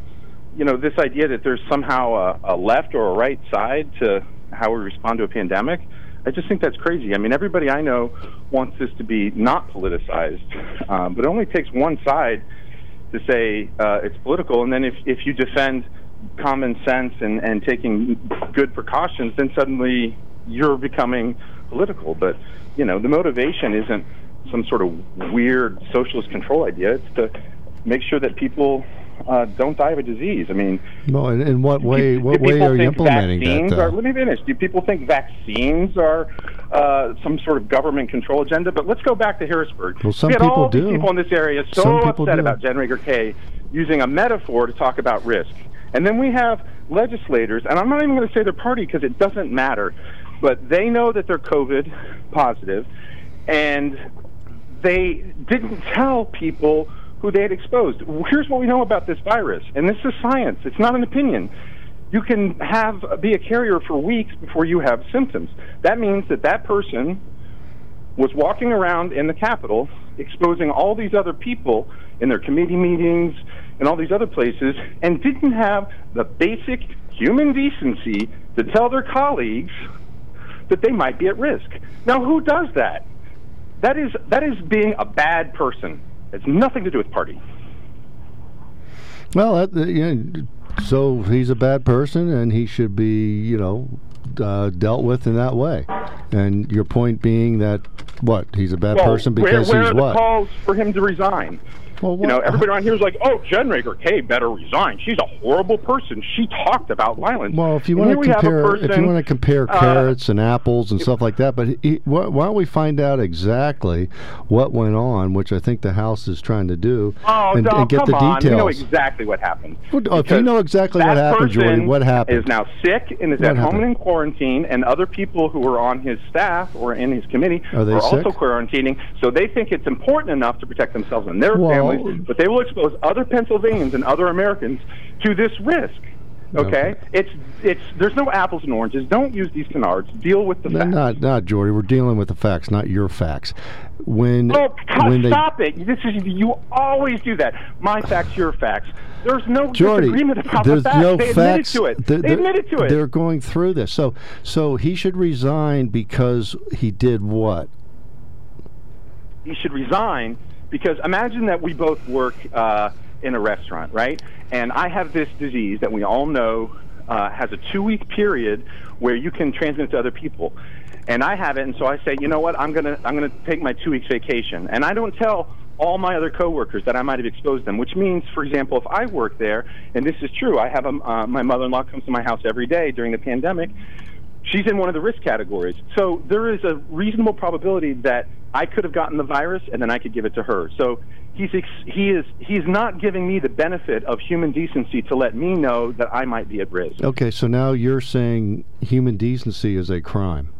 you know this idea that there's somehow a, a left or a right side to how we respond to a pandemic. I just think that's crazy. I mean, everybody I know wants this to be not politicized, um, but it only takes one side to say uh, it's political, and then if if you defend common sense and and taking good precautions, then suddenly you're becoming political. But you know, the motivation isn't some sort of weird socialist control idea. It's to make sure that people uh, don't die of a disease. I mean, No, in, in what way? do What way are you implementing vaccines that? uh, Are, let me finish. Do people think vaccines are uh, some sort of government control agenda? But let's go back to Harrisburg. Well, some we had people all do. people in this area are so Some upset do. about Jen Rager-Kay using a metaphor to talk about risk. And then we have legislators, and I'm not even going to say their party because it doesn't matter, but they know that they're COVID positive, and they didn't tell people who they had exposed. Here's what we know about this virus, and this is science. It's not an opinion. You can have be a carrier for weeks before you have symptoms. That means that that person was walking around in the Capitol exposing all these other people in their committee meetings and all these other places and didn't have the basic human decency to tell their colleagues that they might be at risk. Now, who does that? That is that is being a bad person. It's nothing to do with party. Well, that, uh, yeah, so he's a bad person, and he should be, you know, uh, dealt with in that way. And your point being that what he's a bad Well, person where, because where he's are the what? calls for him to resign? Well, You know, what- everybody around here is like, "Oh, Jen Rager-Kay better resign. She's a horrible person. She talked about violence." Well, if you want to we have a compare, if you want to compare uh, carrots and apples and stuff like that, but he, why, why don't we find out exactly what went on, which I think the House is trying to do, Oh, and, no, and get come the on. details. We know exactly what happened. Well, if you know exactly what happened, Jordy, what happened? Is now sick and is What at home happened? and in quarantine, and other people who are on his staff or in his committee Are they also sick? quarantining. So they think it's important enough to protect themselves and their Well- families, but they will expose other Pennsylvanians and other Americans to this risk. Okay? Okay. it's it's there's no apples and oranges. Don't use these canards. Deal with the No, facts. not, not Jordy. We're dealing with the facts, not your facts. When Oh, God, when they stop it! This is you always do that. My facts, your facts. There's no Jordy, disagreement about there's the facts. no they admitted to it. They're- they admitted to it. They're going through this. So, so he should resign because he did what? he should resign because imagine that we both work uh, in a restaurant, right? And I have this disease that we all know uh, has a two week period where you can transmit it to other people. And I have it, and so I say, you know what? I'm gonna I'm gonna take my two weeks vacation, and I don't tell all my other coworkers that I might have exposed them. Which means, for example, if I work there, and this is true, I have a, uh, my mother-in-law comes to my house every day during the pandemic she's in one of the risk categories. So there is a reasonable probability that I could have gotten the virus and then I could give it to her. So he's ex- he is he's not giving me the benefit of human decency to let me know that I might be at risk. Okay, so now you're saying human decency is a crime.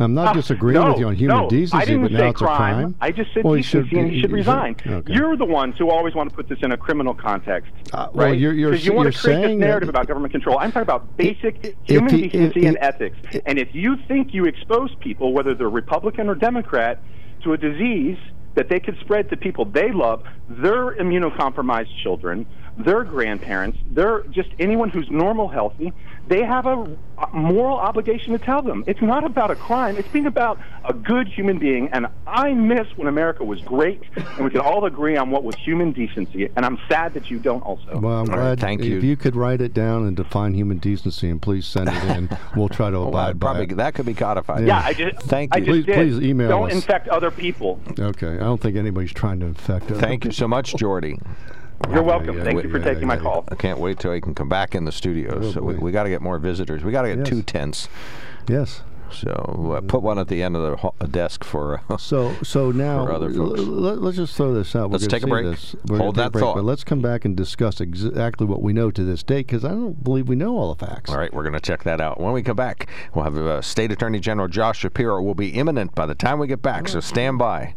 I'm not Ah, disagreeing no, with you on human no, decency, I didn't but say now it's crime. a crime. I just said Well, he decency should- and he should resign. okay. You're the ones who always want to put this in a criminal context, Uh, well, right? you're- you're Because you want to create this narrative about government control. I'm talking about basic human he- decency if- and ethics. And if you think you expose people, whether they're Republican or Democrat, to a disease that they could spread to people they love, their immunocompromised children, their grandparents, their just anyone who's normal, healthy, they have a moral obligation to tell them. It's not about a crime. It's being about a good human being. And I miss when America was great and we could all agree on what was human decency. And I'm sad that you don't also. Well, I'm glad. thank you. If you could write it down and define human decency, and please send it in, we'll try to Oh, abide by probably it. that could be codified. Yeah, I just Thank I you. just Please- did. please email Don't us. infect other people. Okay, I don't think anybody's trying to infect us. Thank you so much, Jordy. You're welcome. yeah, Thank yeah, you for yeah, taking my call. I can't wait till he can come back in the studio. Oh, so we, boy. we got to get more visitors. We got to get Yes. two tents. Yes. So uh, put one at the end of the ho- desk for. Uh, So, so now For other folks. l- l- let's just throw this out. We're Let's take a break. This. We're Hold that break, thought. But let's come back and discuss exactly what we know to this date, because I don't believe we know all the facts. All right, we're going to check that out. When we come back, we'll have uh, State Attorney General Josh Shapiro will be imminent by the time we get back, so stand by.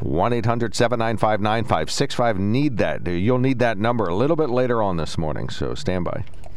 1 800 795 9565. Need that. You'll need that number a little bit later on this morning, so stand by.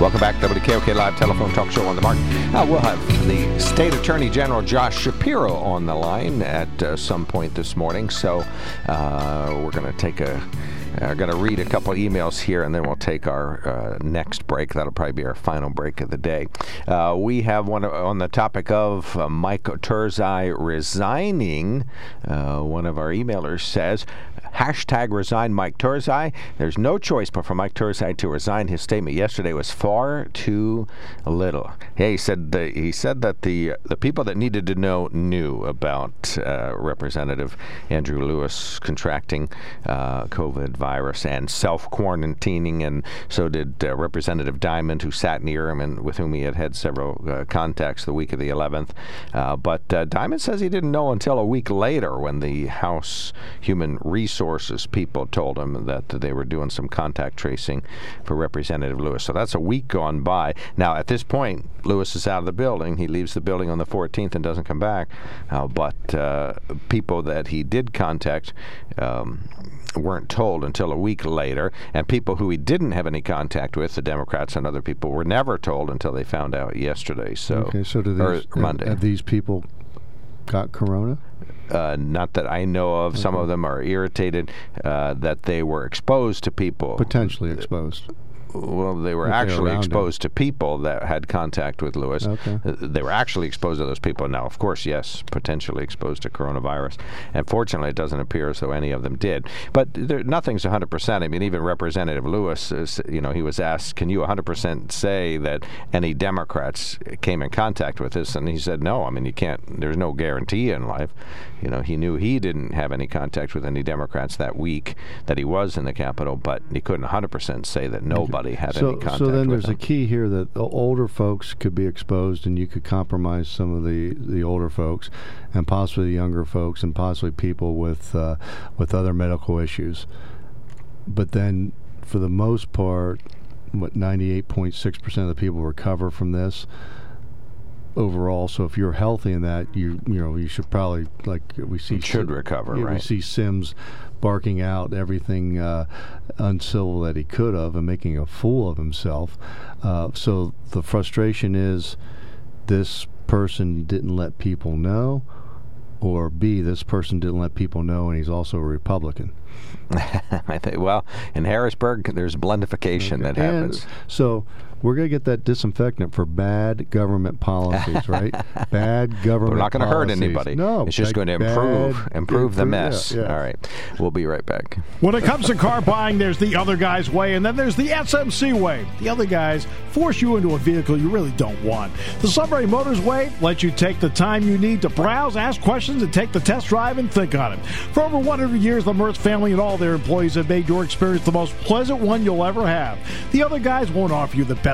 Welcome back, WKOK Live Telephone Talk Show on the Mark. Uh, we'll have the State Attorney General Josh Shapiro on the line at uh, some point this morning. So uh, we're going to take a. I'm going to read a couple emails here, and then we'll take our uh, next break. That'll probably be our final break of the day. Uh, we have one on the topic of uh, Mike Turzai resigning. Uh, one of our emailers says, Hashtag resign Mike Turzai. There's no choice but for Mike Turzai to resign. His statement yesterday was far too little. Yeah, he said the, he said that the the people that needed to know knew about uh, Representative Andrew Lewis contracting uh, COVID virus and self quarantining, and so did uh, Representative Diamond, who sat near him and with whom he had had several uh, contacts the week of the 11th. Uh, but uh, Diamond says he didn't know until a week later when the House Human Resources people told him that they were doing some contact tracing for Representative Lewis. So that's a week gone by. Now, at this point, Lewis is out of the building. He leaves the building on the 14th and doesn't come back. Uh, but uh, people that he did contact. Um, weren't told until a week later, and people who he didn't have any contact with, the Democrats and other people, were never told until they found out yesterday. So, Okay, so do these, have- Monday. Have, these people got corona? Uh, not that I know of. Some of them are irritated uh, that they were exposed to people. Potentially exposed. Well, they were actually around him. exposed to people that had contact with Lewis. Okay. Uh, They were actually exposed to those people. Now, of course, yes, potentially exposed to coronavirus. And fortunately, it doesn't appear as though any of them did. But there, nothing's 100%. I mean, even Representative Lewis, is, you know, he was asked, can you 100% say that any Democrats came in contact with this? And he said, no. I mean, you can't, there's no guarantee in life. You know, he knew he didn't have any contact with any Democrats that week that he was in the Capitol, but he couldn't 100% say that nobody had so, any contact so then there's him. a key here that the older folks could be exposed, and you could compromise some of the, the older folks, and possibly the younger folks, and possibly people with uh, with other medical issues. But then, for the most part, what 98.6 percent of the people recover from this overall. So if you're healthy in that, you you know you should probably like we see Should recover, yeah, We see Sims barking out everything uh, uncivil that he could have and making a fool of himself. Uh, so the frustration is this person didn't let people know, or B, this person didn't let people know, and he's also a Republican. I think, well, in Harrisburg, there's blendification that And happens. so we're going to get that disinfectant for bad government policies, right? bad government. We're not going to hurt anybody. No, it's just going to improve bad- improve the mess. yeah, yeah. All right, we'll be right back. When it comes to car buying, there's the other guy's way, and then there's the SMC way. The other guys force you into a vehicle you really don't want. The Sunbury Motors way lets you take the time you need to browse, ask questions, and take the test drive and think on it. For over 100 years, the Mertz family and all their employees have made your experience the most pleasant one you'll ever have. The other guys won't offer you the best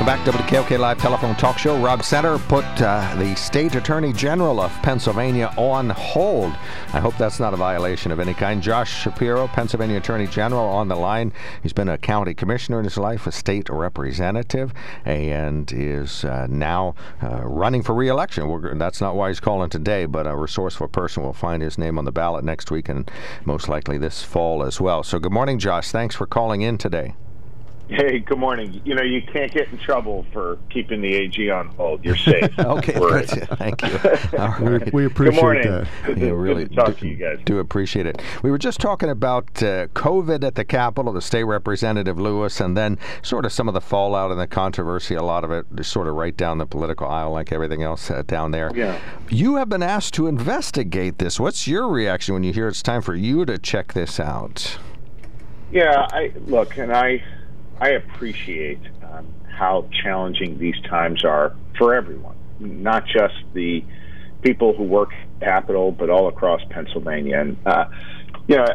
Welcome back to WKOK Live Telephone Talk Show. Rob Center put uh, the State Attorney General of Pennsylvania on hold. I hope that's not a violation of any kind. Josh Shapiro, Pennsylvania Attorney General, on the line. He's been a county commissioner in his life, a state representative, and is uh, now uh, running for re-election. We're, that's not why he's calling today, but a resourceful person will find his name on the ballot next week and most likely this fall as well. So, good morning, Josh. Thanks for calling in today. Hey, good morning. You know, you can't get in trouble for keeping the AG on hold. You're safe. okay, We're- Thank you. All We- we appreciate Good morning. that. Good, Yeah, good really to talk do, to you guys. do appreciate it. We were just talking about uh, COVID at the Capitol, the state representative Lewis, and then sort of some of the fallout and the controversy. A lot of it is sort of right down the political aisle, like everything else uh, down there. Yeah. You have been asked to investigate this. What's your reaction when you hear it's time for you to check this out? Yeah, I look, and I I appreciate um, how challenging these times are for everyone, not just the people who work Capitol, but all across Pennsylvania. And uh, you know,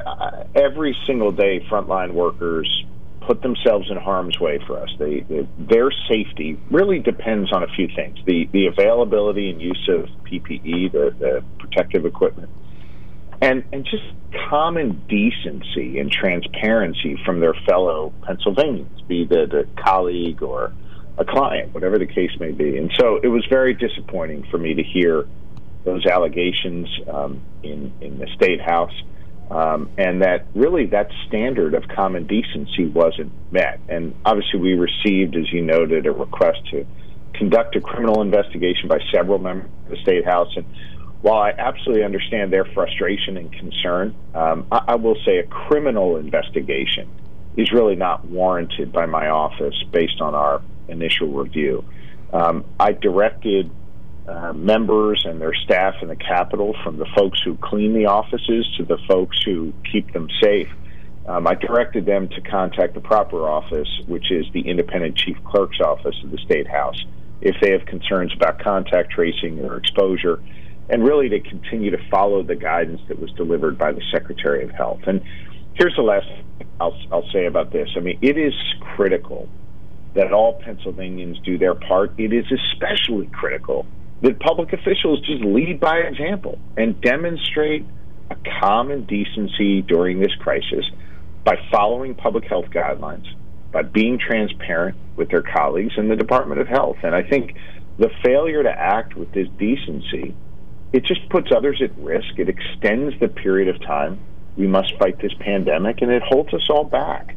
every single day, frontline workers put themselves in harm's way for us. They, they, their safety really depends on a few things: the the availability and use of PPE, the, the protective equipment, and and just common decency and transparency from their fellow Pennsylvanians, be that a colleague or a client, whatever the case may be. And so it was very disappointing for me to hear those allegations um, in in the state house, um, and that really that standard of common decency wasn't met. And obviously, we received, as you noted, a request to conduct a criminal investigation by several members of the state house and while I absolutely understand their frustration and concern, um, I, I will say a criminal investigation is really not warranted by my office based on our initial review. Um, I directed uh, members and their staff in the Capitol, from the folks who clean the offices to the folks who keep them safe. Um, I directed them to contact the proper office, which is the independent chief clerk's office of the State House, if they have concerns about contact tracing or exposure and really to continue to follow the guidance that was delivered by the Secretary of Health. And here's the last I'll, I'll say about this. I mean, it is critical that all Pennsylvanians do their part. It is especially critical that public officials just lead by example and demonstrate a common decency during this crisis by following public health guidelines, by being transparent with their colleagues in the Department of Health. And I think the failure to act with this decency it just puts others at risk. It extends the period of time we must fight this pandemic, and it holds us all back.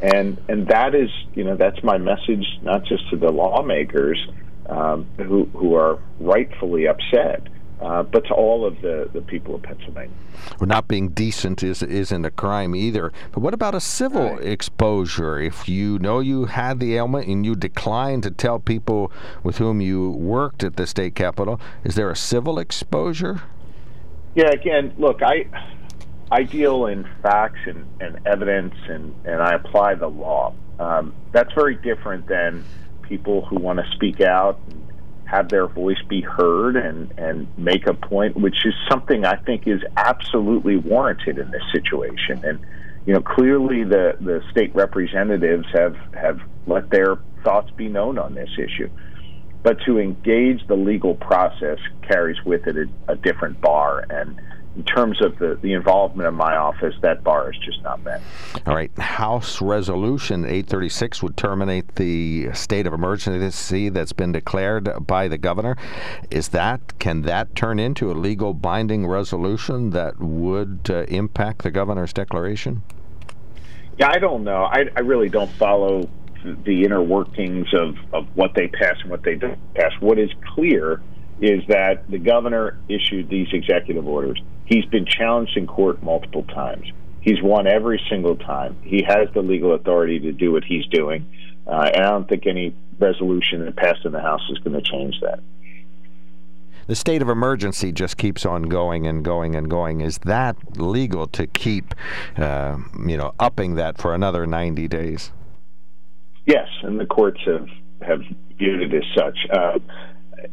And and that is, you know, that's my message, not just to the lawmakers um, who who are rightfully upset, uh, but to all of the the people of Pennsylvania. Well, not being decent is isn't a crime either. But what about a civil exposure? If you know you had the ailment and you declined to tell people with whom you worked at the state capitol, is there a civil exposure? Yeah, again, look, I I deal in facts and, and evidence, and, and I apply the law. Um, that's very different than people who want to speak out and have their voice be heard and, and make a point, which is something I think is absolutely warranted in this situation. And you know, clearly the, the state representatives have have let their thoughts be known on this issue. but to engage the legal process carries with it a, a different bar. And in terms of the, the involvement of my office, that bar is just not met. All right. House Resolution 836 would terminate the state of emergency that's been declared by the governor. Is that can that turn into a legal binding resolution that would uh, impact the governor's declaration? Yeah, I don't know. I, I really don't follow the inner workings of, of what they pass and what they don't pass. What is clear is that the governor issued these executive orders. He's been challenged in court multiple times. He's won every single time. He has the legal authority to do what he's doing, uh, and I don't think any resolution that passed in the House is going to change that. The state of emergency just keeps on going and going and going. Is that legal to keep, uh, you know, upping that for another 90 days? Yes, and the courts have have viewed it as such. Uh,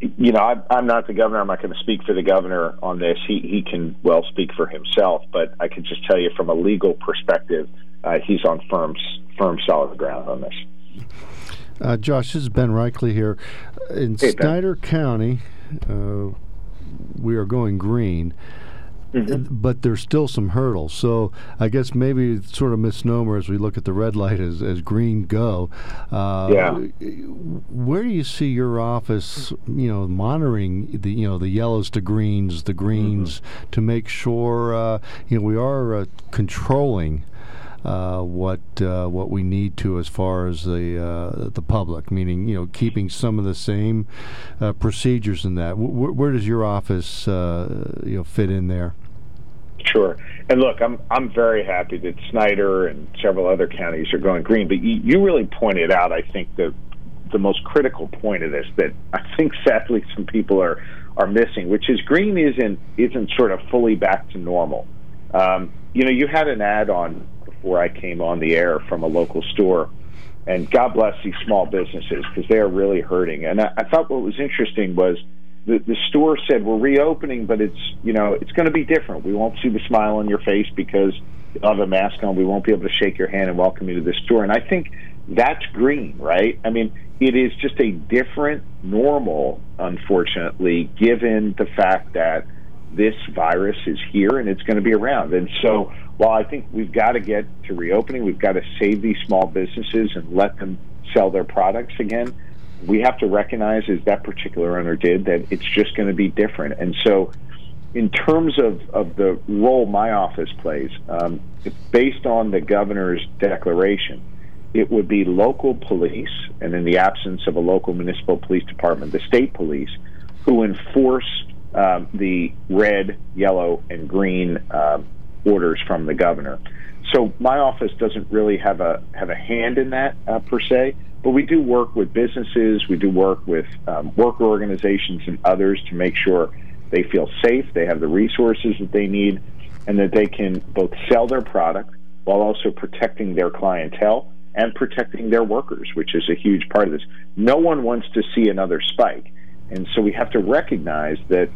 you know, I, I'm not the governor. I'm not going to speak for the governor on this. He he can well speak for himself. But I can just tell you from a legal perspective, uh, he's on firm firm solid ground on this. Uh, Josh, this is Ben Reichley here. In Hey, Snyder County, uh, we are going green. Mm-hmm. But there's still some hurdles. So I guess maybe it's sort of misnomer as we look at the red light as, as green go. Uh, Yeah. Where do you see your office, you know, monitoring the you know the yellows to greens, the greens, Mm-hmm. to make sure uh, you know we are uh, controlling uh, what uh, what we need to as far as the uh, the public, meaning you know keeping some of the same uh, procedures in that. W- where does your office uh, you know fit in there? Sure. And look, I'm I'm very happy that Snyder and several other counties are going green. But you, you really pointed out, I think, the the most critical point of this that I think sadly some people are are missing, which is green isn't isn't sort of fully back to normal. Um, you know, you had an ad on before I came on the air from a local store, and God bless these small businesses because they are really hurting. And I, I thought what was interesting was the, the store said we're reopening, but it's you know it's going to be different. We won't see the smile on your face because have a mask on. We won't be able to shake your hand and welcome you to the store. And I think that's green, right? I mean, it is just a different normal, unfortunately, given the fact that this virus is here and it's going to be around. And so, while I think we've got to get to reopening, we've got to save these small businesses and let them sell their products again. We have to recognize, as that particular owner did, that it's just going to be different. And so, in terms of, of the role my office plays, um, based on the governor's declaration, it would be local police, and in the absence of a local municipal police department, the state police, who enforce um, the red, yellow, and green um, orders from the governor. So my office doesn't really have a have a hand in that uh, per se, but we do work with businesses, we do work with um, worker organizations and others to make sure they feel safe, they have the resources that they need, and that they can both sell their product while also protecting their clientele and protecting their workers, which is a huge part of this. No one wants to see another spike. And so we have to recognize that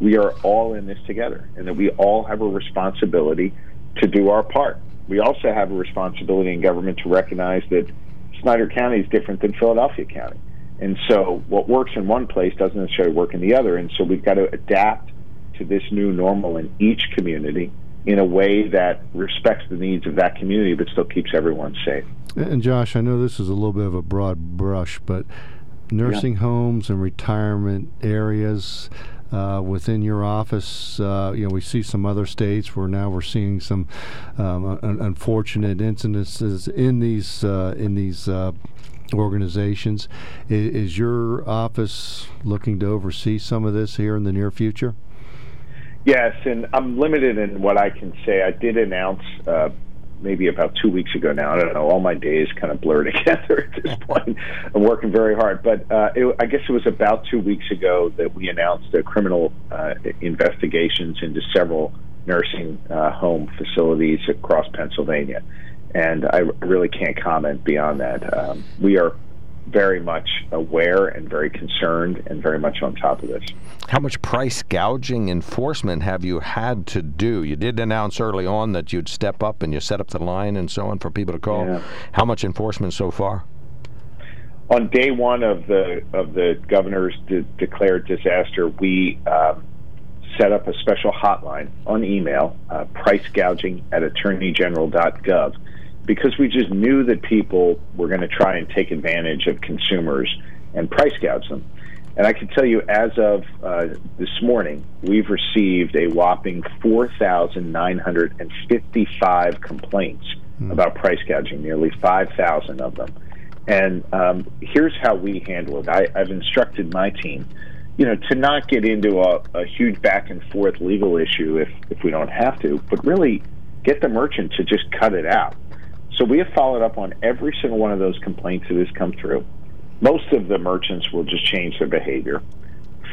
we are all in this together and that we all have a responsibility to do our part. We also have a responsibility in government to recognize that Snyder County is different than Philadelphia County. And so what works in one place doesn't necessarily work in the other. And so we've got to adapt to this new normal in each community in a way that respects the needs of that community but still keeps everyone safe. And Josh, I know this is a little bit of a broad brush, but nursing homes and retirement areas uh, within your office, uh, you know, we see some other states where now we're seeing some um, un- unfortunate incidences in these uh, in these uh, organizations. I- is your office looking to oversee some of this here in the near future? Yes, and I'm limited in what I can say. I did announce uh, maybe about two weeks ago now. I don't know. All my days kind of blur together at this point. I'm working very hard, but uh, it, I guess it was about two weeks ago that we announced uh, criminal uh, investigations into several nursing uh, home facilities across Pennsylvania, and I really can't comment beyond that. Um, we are very much aware and very concerned and very much on top of this. How much price gouging enforcement have you had to do? You did announce early on that you'd step up and you set up the line and so on for people to call. Yeah. How much enforcement so far? on day one of the of the governor's de- declared disaster, we um, set up a special hotline on email, uh, price gouging at attorneygeneral.gov, because we just knew that people were going to try and take advantage of consumers and price gouge them. And I can tell you, as of uh, this morning, we've received a whopping 4,955 complaints about price gouging, nearly 5,000 of them. And um, here's how we handle it. I, I've instructed my team, you know, to not get into a, a huge back and forth legal issue if, if we don't have to, but really get the merchant to just cut it out. So we have followed up on every single one of those complaints that has come through. Most of the merchants will just change their behavior.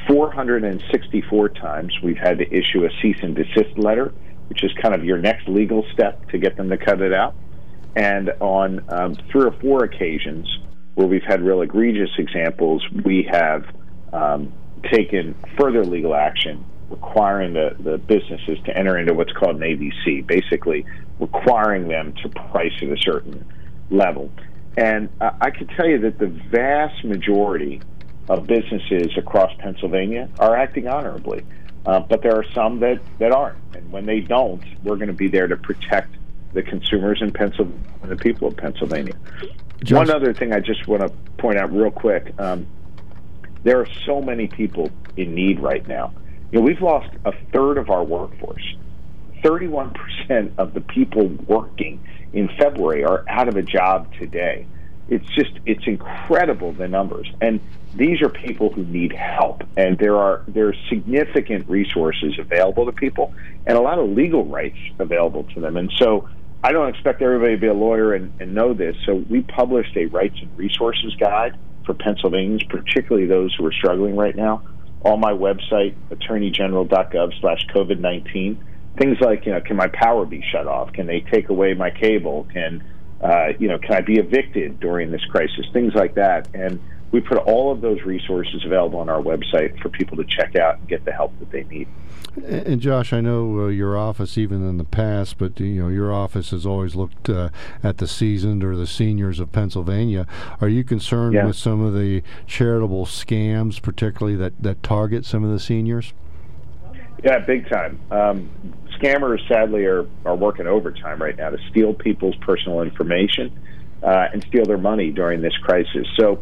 464 times we've had to issue a cease and desist letter, which is kind of your next legal step to get them to cut it out. And on um, three or four occasions where we've had real egregious examples, we have um, taken further legal action requiring the, the businesses to enter into what's called an AVC, basically requiring them to price at a certain level. And uh, I can tell you that the vast majority of businesses across Pennsylvania are acting honorably. Uh, but there are some that, that aren't. And when they don't, we're going to be there to protect the consumers in Pennsylvania and the people of Pennsylvania. Josh- One other thing I just want to point out real quick um, there are so many people in need right now. You know, we've lost a third of our workforce. 31% of the people working in February are out of a job today. It's just, it's incredible the numbers. And these are people who need help. And there are, there are significant resources available to people and a lot of legal rights available to them. And so I don't expect everybody to be a lawyer and, and know this. So we published a rights and resources guide for Pennsylvanians, particularly those who are struggling right now, on my website, attorneygeneral.gov slash COVID 19. Things like, you know, can my power be shut off? Can they take away my cable? Can, uh, you know, can I be evicted during this crisis? Things like that. And we put all of those resources available on our website for people to check out and get the help that they need. And Josh, I know uh, your office, even in the past, but you know your office has always looked uh, at the seasoned or the seniors of Pennsylvania. Are you concerned Yeah. with some of the charitable scams, particularly that that target some of the seniors? Yeah, big time. Um, scammers, sadly, are, are working overtime right now to steal people's personal information uh, and steal their money during this crisis. So,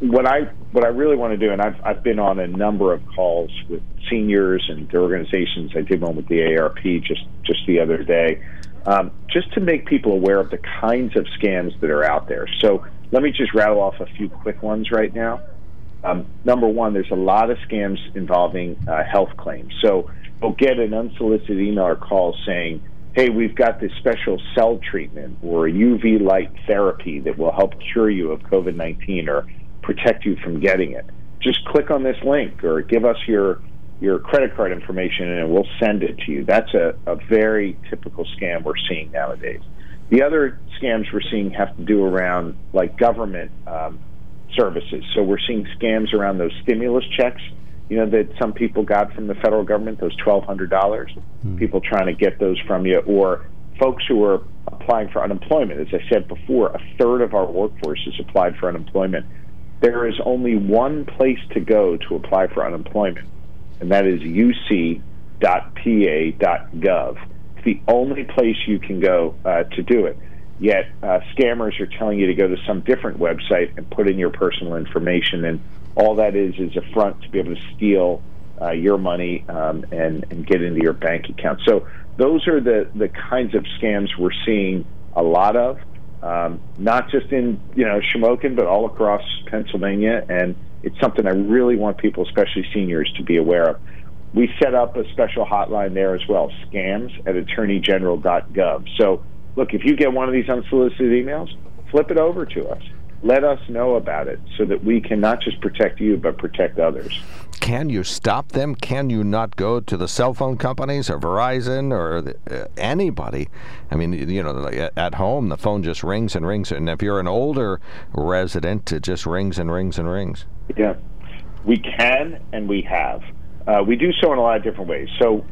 what I what I really want to do, and I've I've been on a number of calls with seniors and their organizations. I did one with the AARP just just the other day, um, just to make people aware of the kinds of scams that are out there. So let me just rattle off a few quick ones right now. Um, number one, there's a lot of scams involving uh, health claims. So you'll get an unsolicited email or call saying, hey, we've got this special cell treatment or UV light therapy that will help cure you of COVID 19 or protect you from getting it. Just click on this link or give us your your credit card information and we'll send it to you. That's a, a very typical scam we're seeing nowadays. The other scams we're seeing have to do around like government um, services. So we're seeing scams around those stimulus checks, you know, that some people got from the federal government, those twelve hundred dollars. People trying to get those from you, or folks who are applying for unemployment. As I said before, a third of our workforce has applied for unemployment. There is only one place to go to apply for unemployment, and that is uc.pa.gov. It's the only place you can go uh, to do it. Yet uh, scammers are telling you to go to some different website and put in your personal information, and all that is is a front to be able to steal uh, your money um, and and get into your bank account. So those are the the kinds of scams we're seeing a lot of, um, not just in you know Shamokin, but all across Pennsylvania, and it's something I really want people, especially seniors, to be aware of. We set up a special hotline there as well, scams at attorneygeneral.gov. So look, if you get one of these unsolicited emails, flip it over to us. Let us know about it so that we can not just protect you, but protect others. Can you stop them? Can you not go to the cell phone companies or Verizon or the, uh, anybody? I mean, you know, like at- at home, the phone just rings and rings. And if you're an older resident, it just rings and rings and rings. Yeah, we can and we have. Uh, we do so in a lot of different ways. So,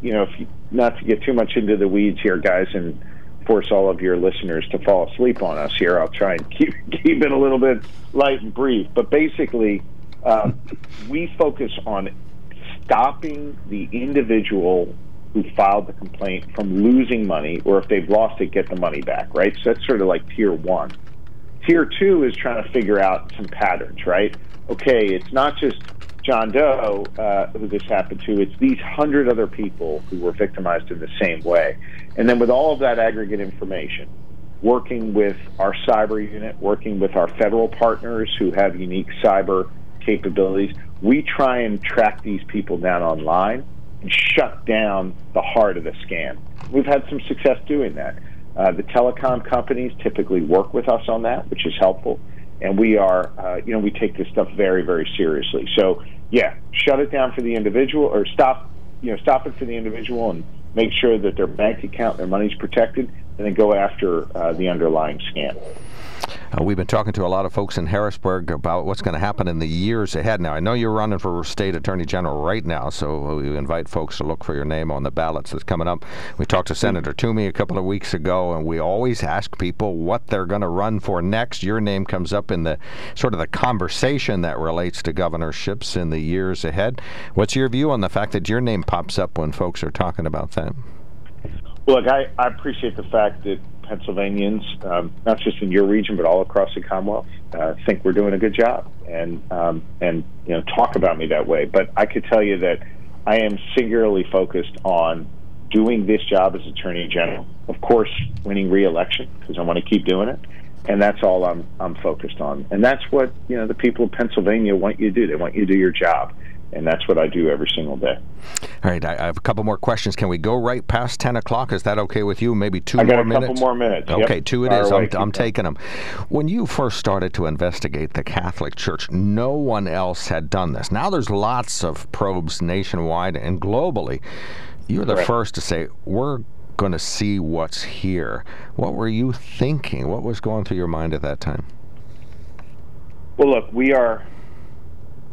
you know, if you, not to get too much into the weeds here, guys, and force all of your listeners to fall asleep on us here. I'll try and keep keep it a little bit light and brief. But basically, um, we focus on stopping the individual who filed the complaint from losing money, or if they've lost it, get the money back. Right. So that's sort of like tier one. Tier two is trying to figure out some patterns. Right. Okay, it's not just John Doe, uh, who this happened to, it's these hundred other people who were victimized in the same way. And then with all of that aggregate information, working with our cyber unit, working with our federal partners who have unique cyber capabilities, we try and track these people down online and shut down the heart of the scam. We've had some success doing that. Uh, the telecom companies typically work with us on that, which is helpful and we are, uh, you know, we take this stuff very, very seriously. So, yeah, shut it down for the individual, or stop, you know, stop it for the individual, and make sure that their bank account, their money's protected, and then go after uh, the underlying scam. Uh, we've been talking to a lot of folks in Harrisburg about what's going to happen in the years ahead. Now, I know you're running for state attorney general right now, so we invite folks to look for your name on the ballots that's coming up. We talked to Senator Toomey a couple of weeks ago, and we always ask people what they're going to run for next. Your name comes up in the sort of the conversation that relates to governorships in the years ahead. What's your view on the fact that your name pops up when folks are talking about that? Look, I, I appreciate the fact that Pennsylvanians, um, not just in your region but all across the Commonwealth, uh, think we're doing a good job and um, and you know talk about me that way. But I could tell you that I am singularly focused on doing this job as Attorney General. Of course, winning re-election because I want to keep doing it, and that's all I'm I'm focused on. And that's what you know the people of Pennsylvania want you to do. They want you to do your job and that's what I do every single day. All right, I, have a couple more questions. Can we go right past ten o'clock? Is that okay with you? Maybe two I got more a minutes. couple more minutes. Okay, yep. two it is. I'm, I'm taking them. When you first started to investigate the Catholic Church, no one else had done this. Now there's lots of probes nationwide and globally. You're the Correct. first to say we're going to see what's here. What were you thinking? What was going through your mind at that time? Well, look, we are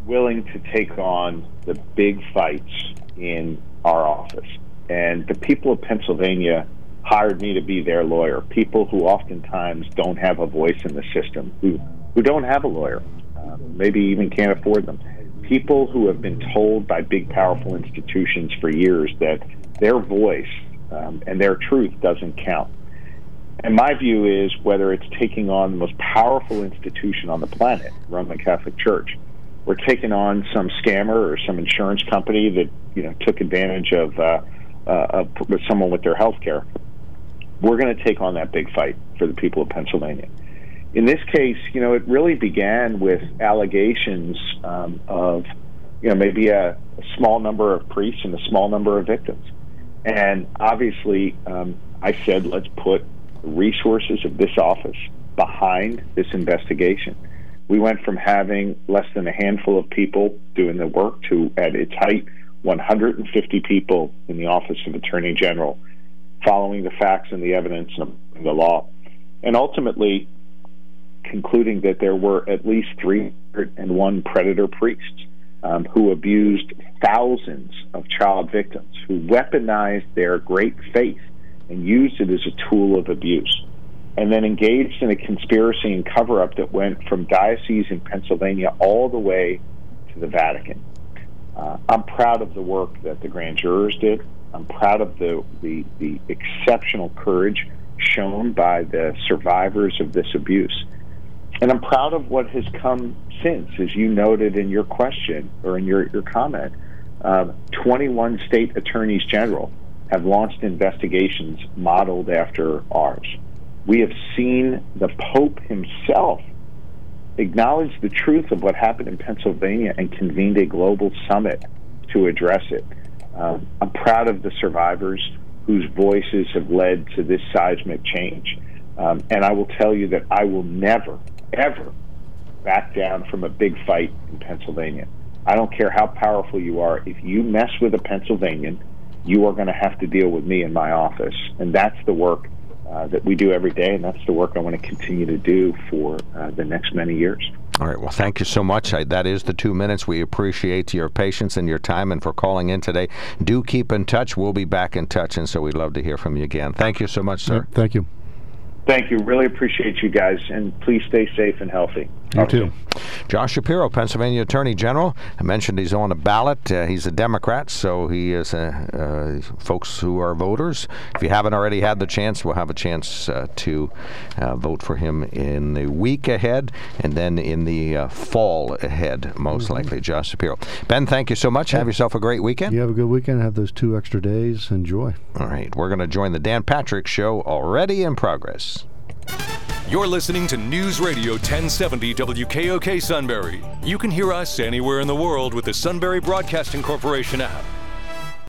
willing to take on the big fights in our office. And the people of Pennsylvania hired me to be their lawyer. People who oftentimes don't have a voice in the system, who, who don't have a lawyer, uh, maybe even can't afford them. People who have been told by big, powerful institutions for years that their voice um, and their truth doesn't count. And my view is whether it's taking on the most powerful institution on the planet, Roman Catholic Church, or taking on some scammer or some insurance company that you know took advantage of, uh, uh, of someone with their health care, we're going to take on that big fight for the people of Pennsylvania. In this case, you know, it really began with allegations um, of, you know, maybe a, a, small number of priests and a small number of victims. And obviously, um, I said, let's put resources of this office behind this investigation. We went from having less than a handful of people doing the work to, at its height, 150 people in the Office of Attorney General following the facts and the evidence and the law. And ultimately, concluding that there were at least 301 predator priests um, who abused thousands of child victims, who weaponized their great faith and used it as a tool of abuse, and then engaged in a conspiracy and cover up that went from dioceses in Pennsylvania all the way to the Vatican. Uh, I'm proud of the work that the grand jurors did. I'm proud of the, the, the exceptional courage shown by the survivors of this abuse. And I'm proud of what has come since, as you noted in your question or in your, your comment. Uh, 21 state attorneys general have launched investigations modeled after ours. We have seen the Pope himself acknowledge the truth of what happened in Pennsylvania and convened a global summit to address it. Um, I'm proud of the survivors whose voices have led to this seismic change. Um, and I will tell you that I will never, ever back down from a big fight in Pennsylvania. I don't care how powerful you are. If you mess with a Pennsylvanian, you are going to have to deal with me in my office. And that's the work uh, that we do every day, and that's the work I want to continue to do for uh, the next many years. All right. Well, thank you so much. I, that is the two minutes. We appreciate your patience and your time and for calling in today. Do keep in touch. We'll be back in touch, and so we'd love to hear from you again. Thank you so much, sir. Thank you. Thank you. Really appreciate you guys, and please stay safe and healthy. You too. Josh Shapiro, Pennsylvania Attorney General. I mentioned he's on a ballot. Uh, he's a Democrat, so he is uh, uh, folks who are voters. If you haven't already had the chance, we'll have a chance uh, to uh, vote for him in the week ahead, and then in the uh, fall ahead, most Mm-hmm. likely. Josh Shapiro. Ben, thank you so much. Have yourself a great weekend. You have a good weekend. Have those two extra days. Enjoy. All right, we're going to join the Dan Patrick Show already in progress. You're listening to News Radio 1070 WKOK Sunbury. You can hear us anywhere in the world with the Sunbury Broadcasting Corporation app.